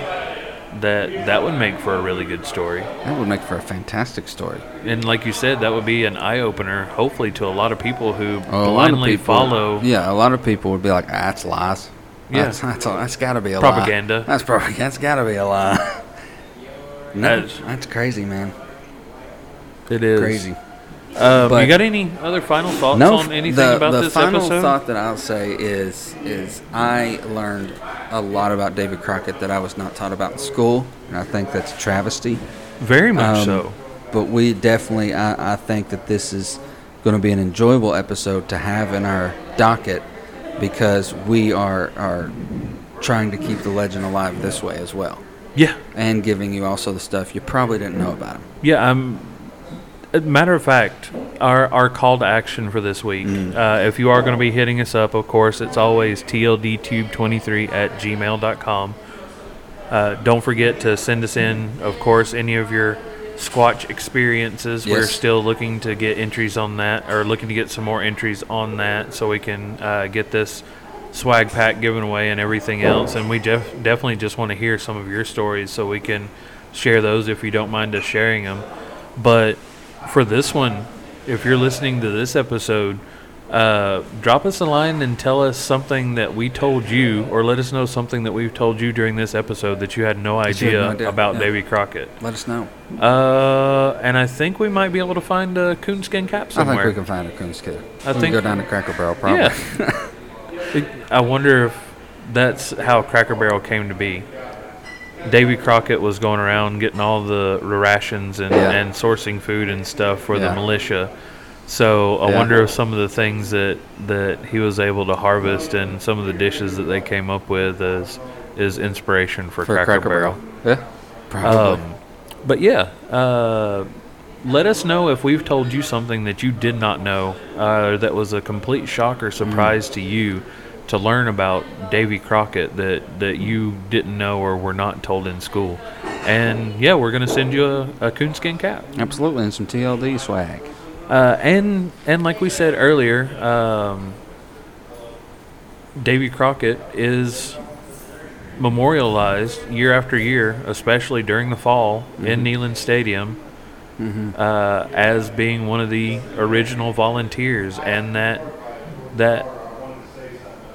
That that would make for a really good story. That would make for a fantastic story. And like you said, that would be an eye opener, hopefully, to a lot of people who of blindly people- follow. Yeah, a lot of people would be like, ah, "That's lies." Yeah. that's, that's, that's got to be a Propaganda. Lie. That's probably that's got to be a lie. No, (laughs) That's- that's crazy, man. It is Crazy. Um, you got any other final thoughts No, on anything the, about the this final episode? thought that I'll say is is I learned a lot about David Crockett that I was not taught about in school, and I think that's a travesty. Very much Um, so. But we definitely, I, I think that this is going to be an enjoyable episode to have in our docket because we are are trying to keep the legend alive this way as well, Yeah, and giving you also the stuff you probably didn't know about him. yeah. I'm. A Matter of fact, our our call to action for this week. Mm. Uh, if you are going to be hitting us up, of course, it's always tldtube23 at gmail.com. Uh, don't forget to send us in, of course, any of your Squatch experiences. We're still looking to get entries on that, or looking to get some more entries on that, so we can uh, get this swag pack given away and everything else. And we def- definitely just want to hear some of your stories, so we can share those if you don't mind us sharing them. But for this one, if you're listening to this episode, uh, drop us a line and tell us something that we told you, or let us know something that we've told you during this episode that you had no idea, no idea, about yeah. Davy Crockett. Let us know. Uh, and I think we might be able to find a coonskin cap somewhere. I think we can find a coons kid. I we think- can go down to Cracker Barrel probably. Yeah. (laughs) I wonder if that's how Cracker Barrel came to be. Davy Crockett was going around getting all the rations and, Yeah. and sourcing food and stuff for the militia. So I Yeah. wonder if some of the things that, that he was able to harvest and some of the dishes that they came up with is is inspiration for, for Cracker, Barrel. Yeah, probably. Um, but yeah, uh, let us know if we've told you something that you did not know uh, that was a complete shock or surprise to you to learn about Davy Crockett that, that you didn't know or were not told in school. And yeah, we're going to send you a, a coonskin cap. Absolutely, and some TLD swag. Uh, and and like we said earlier, um, Davy Crockett is memorialized year after year, especially during the fall in Neyland Stadium, uh, as being one of the original volunteers, and that that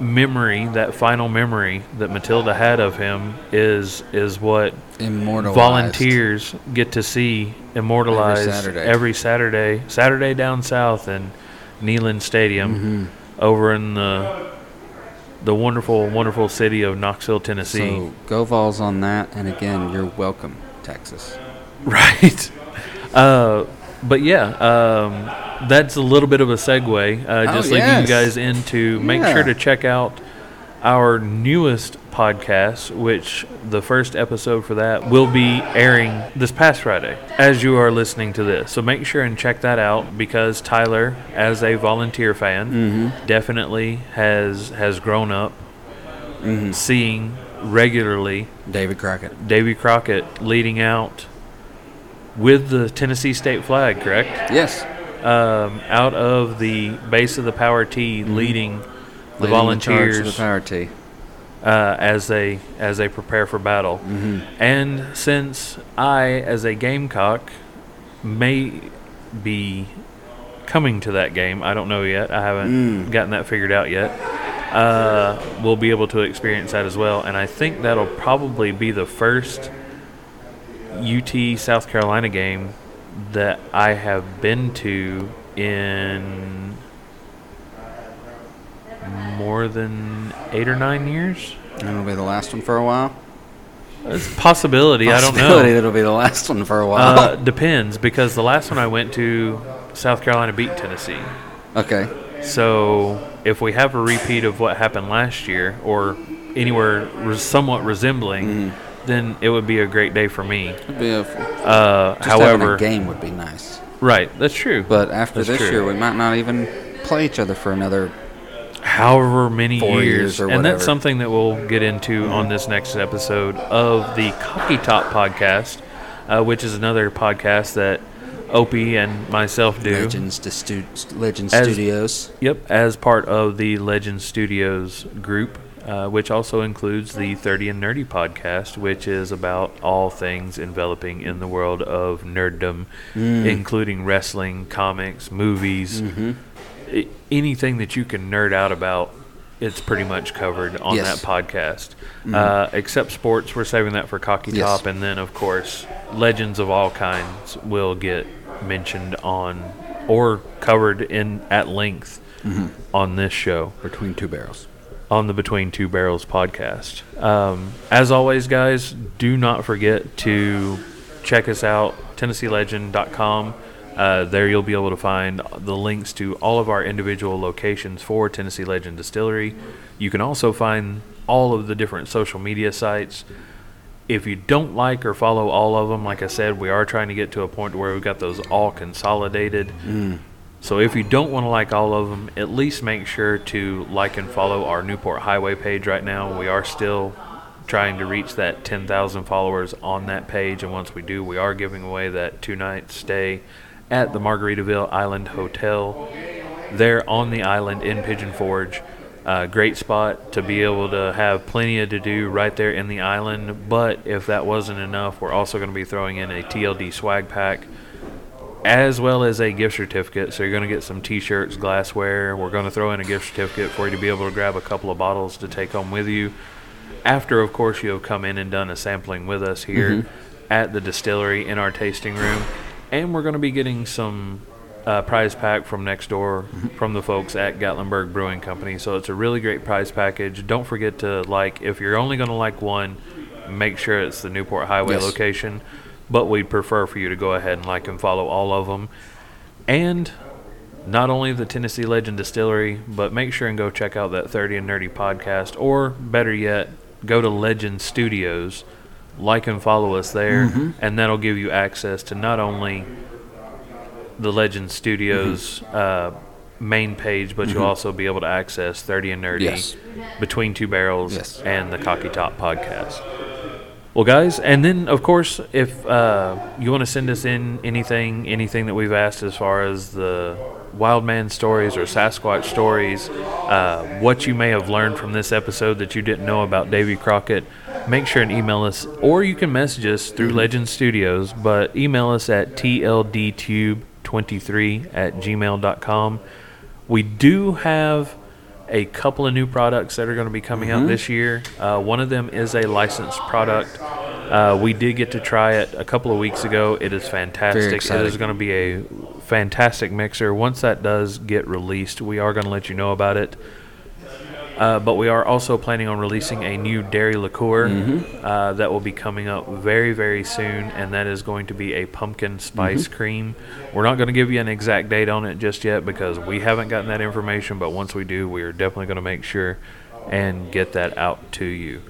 memory, that final memory that Matilda had of him, is is what volunteers get to see immortalized Saturday. every Saturday, Saturday down south in Neyland Stadium, Mm-hmm. over in the the wonderful, wonderful city of Knoxville, Tennessee. So go Vols on that, and again, you're welcome, Texas. (laughs) Right. Uh, but yeah, um, that's a little bit of a segue. Uh, Oh, just leading yes. you guys into make Yeah. sure to check out our newest podcast, which the first episode for that will be airing this past Friday as you are listening to this. So make sure and check that out because Tyler, as a volunteer fan, Mm-hmm. definitely has has grown up Mm-hmm. seeing regularly David Crockett. David Crockett leading out with the Tennessee state flag, correct? Yes. Um, out of the base of the Power T, leading the Mm-hmm. Leading volunteers to the Power T. uh, as they as they prepare for battle. Mm-hmm. And since I, as a Gamecock, may be coming to that game, I don't know yet. I haven't Mm. gotten that figured out yet. Uh, we'll be able to experience that as well, and I think that'll probably be the first UT South Carolina game that I have been to in more than eight or nine years. And it'll be the last one for a while. It's a possibility. I don't Possibility know. It'll be the last one for a while. Uh, (laughs) depends because the last one I went to, South Carolina beat Tennessee. okay. So if we have a repeat of what happened last year, or anywhere somewhat resembling, Mm-hmm. Then it would be a great day for me. It'd be a, just Uh, however, a game would be nice. right, that's true. But after That's this true. year, we might not even play each other for another. however many Four years, years or and that's something that we'll get into on this next episode of the CockyTop podcast, uh, which is another podcast that Opey and myself do. Legends to stu- Legend Studios. Yep, as part of the Legend Studios group, uh, which also includes the 30 and Nerdy podcast, which is about all things enveloping in the world of nerddom, Mm. including wrestling, comics, movies, Mm-hmm. I- anything that you can nerd out about. It's pretty much covered on Yes. that podcast. Uh, except sports, we're saving that for Cocky Yes. Top, and then of course, legends of all kinds will get mentioned on or covered in at length on this show Between two barrels. On the Between Two Barrels podcast. Um, as always, guys, do not forget to check us out, TennesseeLegend.com. Uh, there you'll be able to find the links to all of our individual locations for Tennessee Legend Distillery. You can also find all of the different social media sites. If you don't like or follow all of them, like I said, we are trying to get to a point where we've got those all consolidated. So if you don't want to like all of them, at least make sure to like and follow our Newport Highway page right now. We are still trying to reach that 10,000 followers on that page, and once we do, we are giving away that two night stay at the Margaritaville Island Hotel there on the island in Pigeon Forge. Uh, great spot to be able to have plenty of to do right there in the island. But if that wasn't enough, we're also going to be throwing in a TLD swag pack as well as a gift certificate. So you're going to get some T-shirts, glassware. We're going to throw in a gift certificate for you to be able to grab a couple of bottles to take home with you. After, of course, you have come in and done a sampling with us here at the distillery in our tasting room, and we're going to be getting some uh, prize pack from next door from the folks at Gatlinburg Brewing Company. So it's a really great prize package. Don't forget to like if you're only going to like one, make sure it's the Newport Highway Yes. location. But we'd prefer for you to go ahead and like and follow all of them. And not only the Tennessee Legend Distillery, but make sure and go check out that 30 and Nerdy podcast, or better yet, go to Legend Studios, like and follow us there, mm-hmm. and that'll give you access to not only the Legend Studios mm-hmm. uh, main page, but you'll mm-hmm. also be able to access 30 and Nerdy, Yes. Between Two Barrels, Yes. and the CockyTop podcast. Well, guys, and then of course, if uh, you want to send us in anything, anything that we've asked as far as the wild man stories or Sasquatch stories, uh, what you may have learned from this episode that you didn't know about Davy Crockett, make sure and email us, or you can message us through Legend Studios, but email us at tldtube23 at gmail.com. We do have a couple of new products that are going to be coming out this year. Uh, one of them is a licensed product. Uh, we did get to try it a couple of weeks ago. It is fantastic. It is going to be a fantastic mixer. Once that does get released, we are going to let you know about it. Uh, but we are also planning on releasing a new dairy liqueur uh, that will be coming up very, very soon, and that is going to be a pumpkin spice cream. We're not going to give you an exact date on it just yet because we haven't gotten that information, but once we do, we are definitely going to make sure and get that out to you.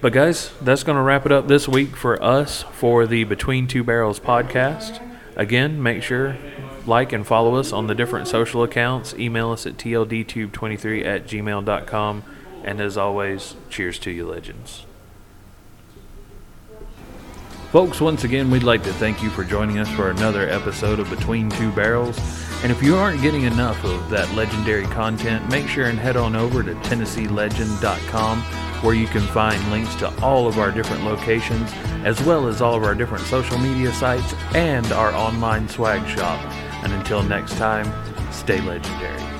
But, guys, that's going to wrap it up this week for us for the Between Two Barrels podcast. Again, make sure like and follow us on the different social accounts. Email us at tldtube23 at gmail.com. And as always, cheers to you, legends. Folks, once again, we'd like to thank you for joining us for another episode of Between Two Barrels. And if you aren't getting enough of that legendary content, make sure and head on over to TennesseeLegend.com where you can find links to all of our different locations, as well as all of our different social media sites and our online swag shop. And until next time, stay legendary.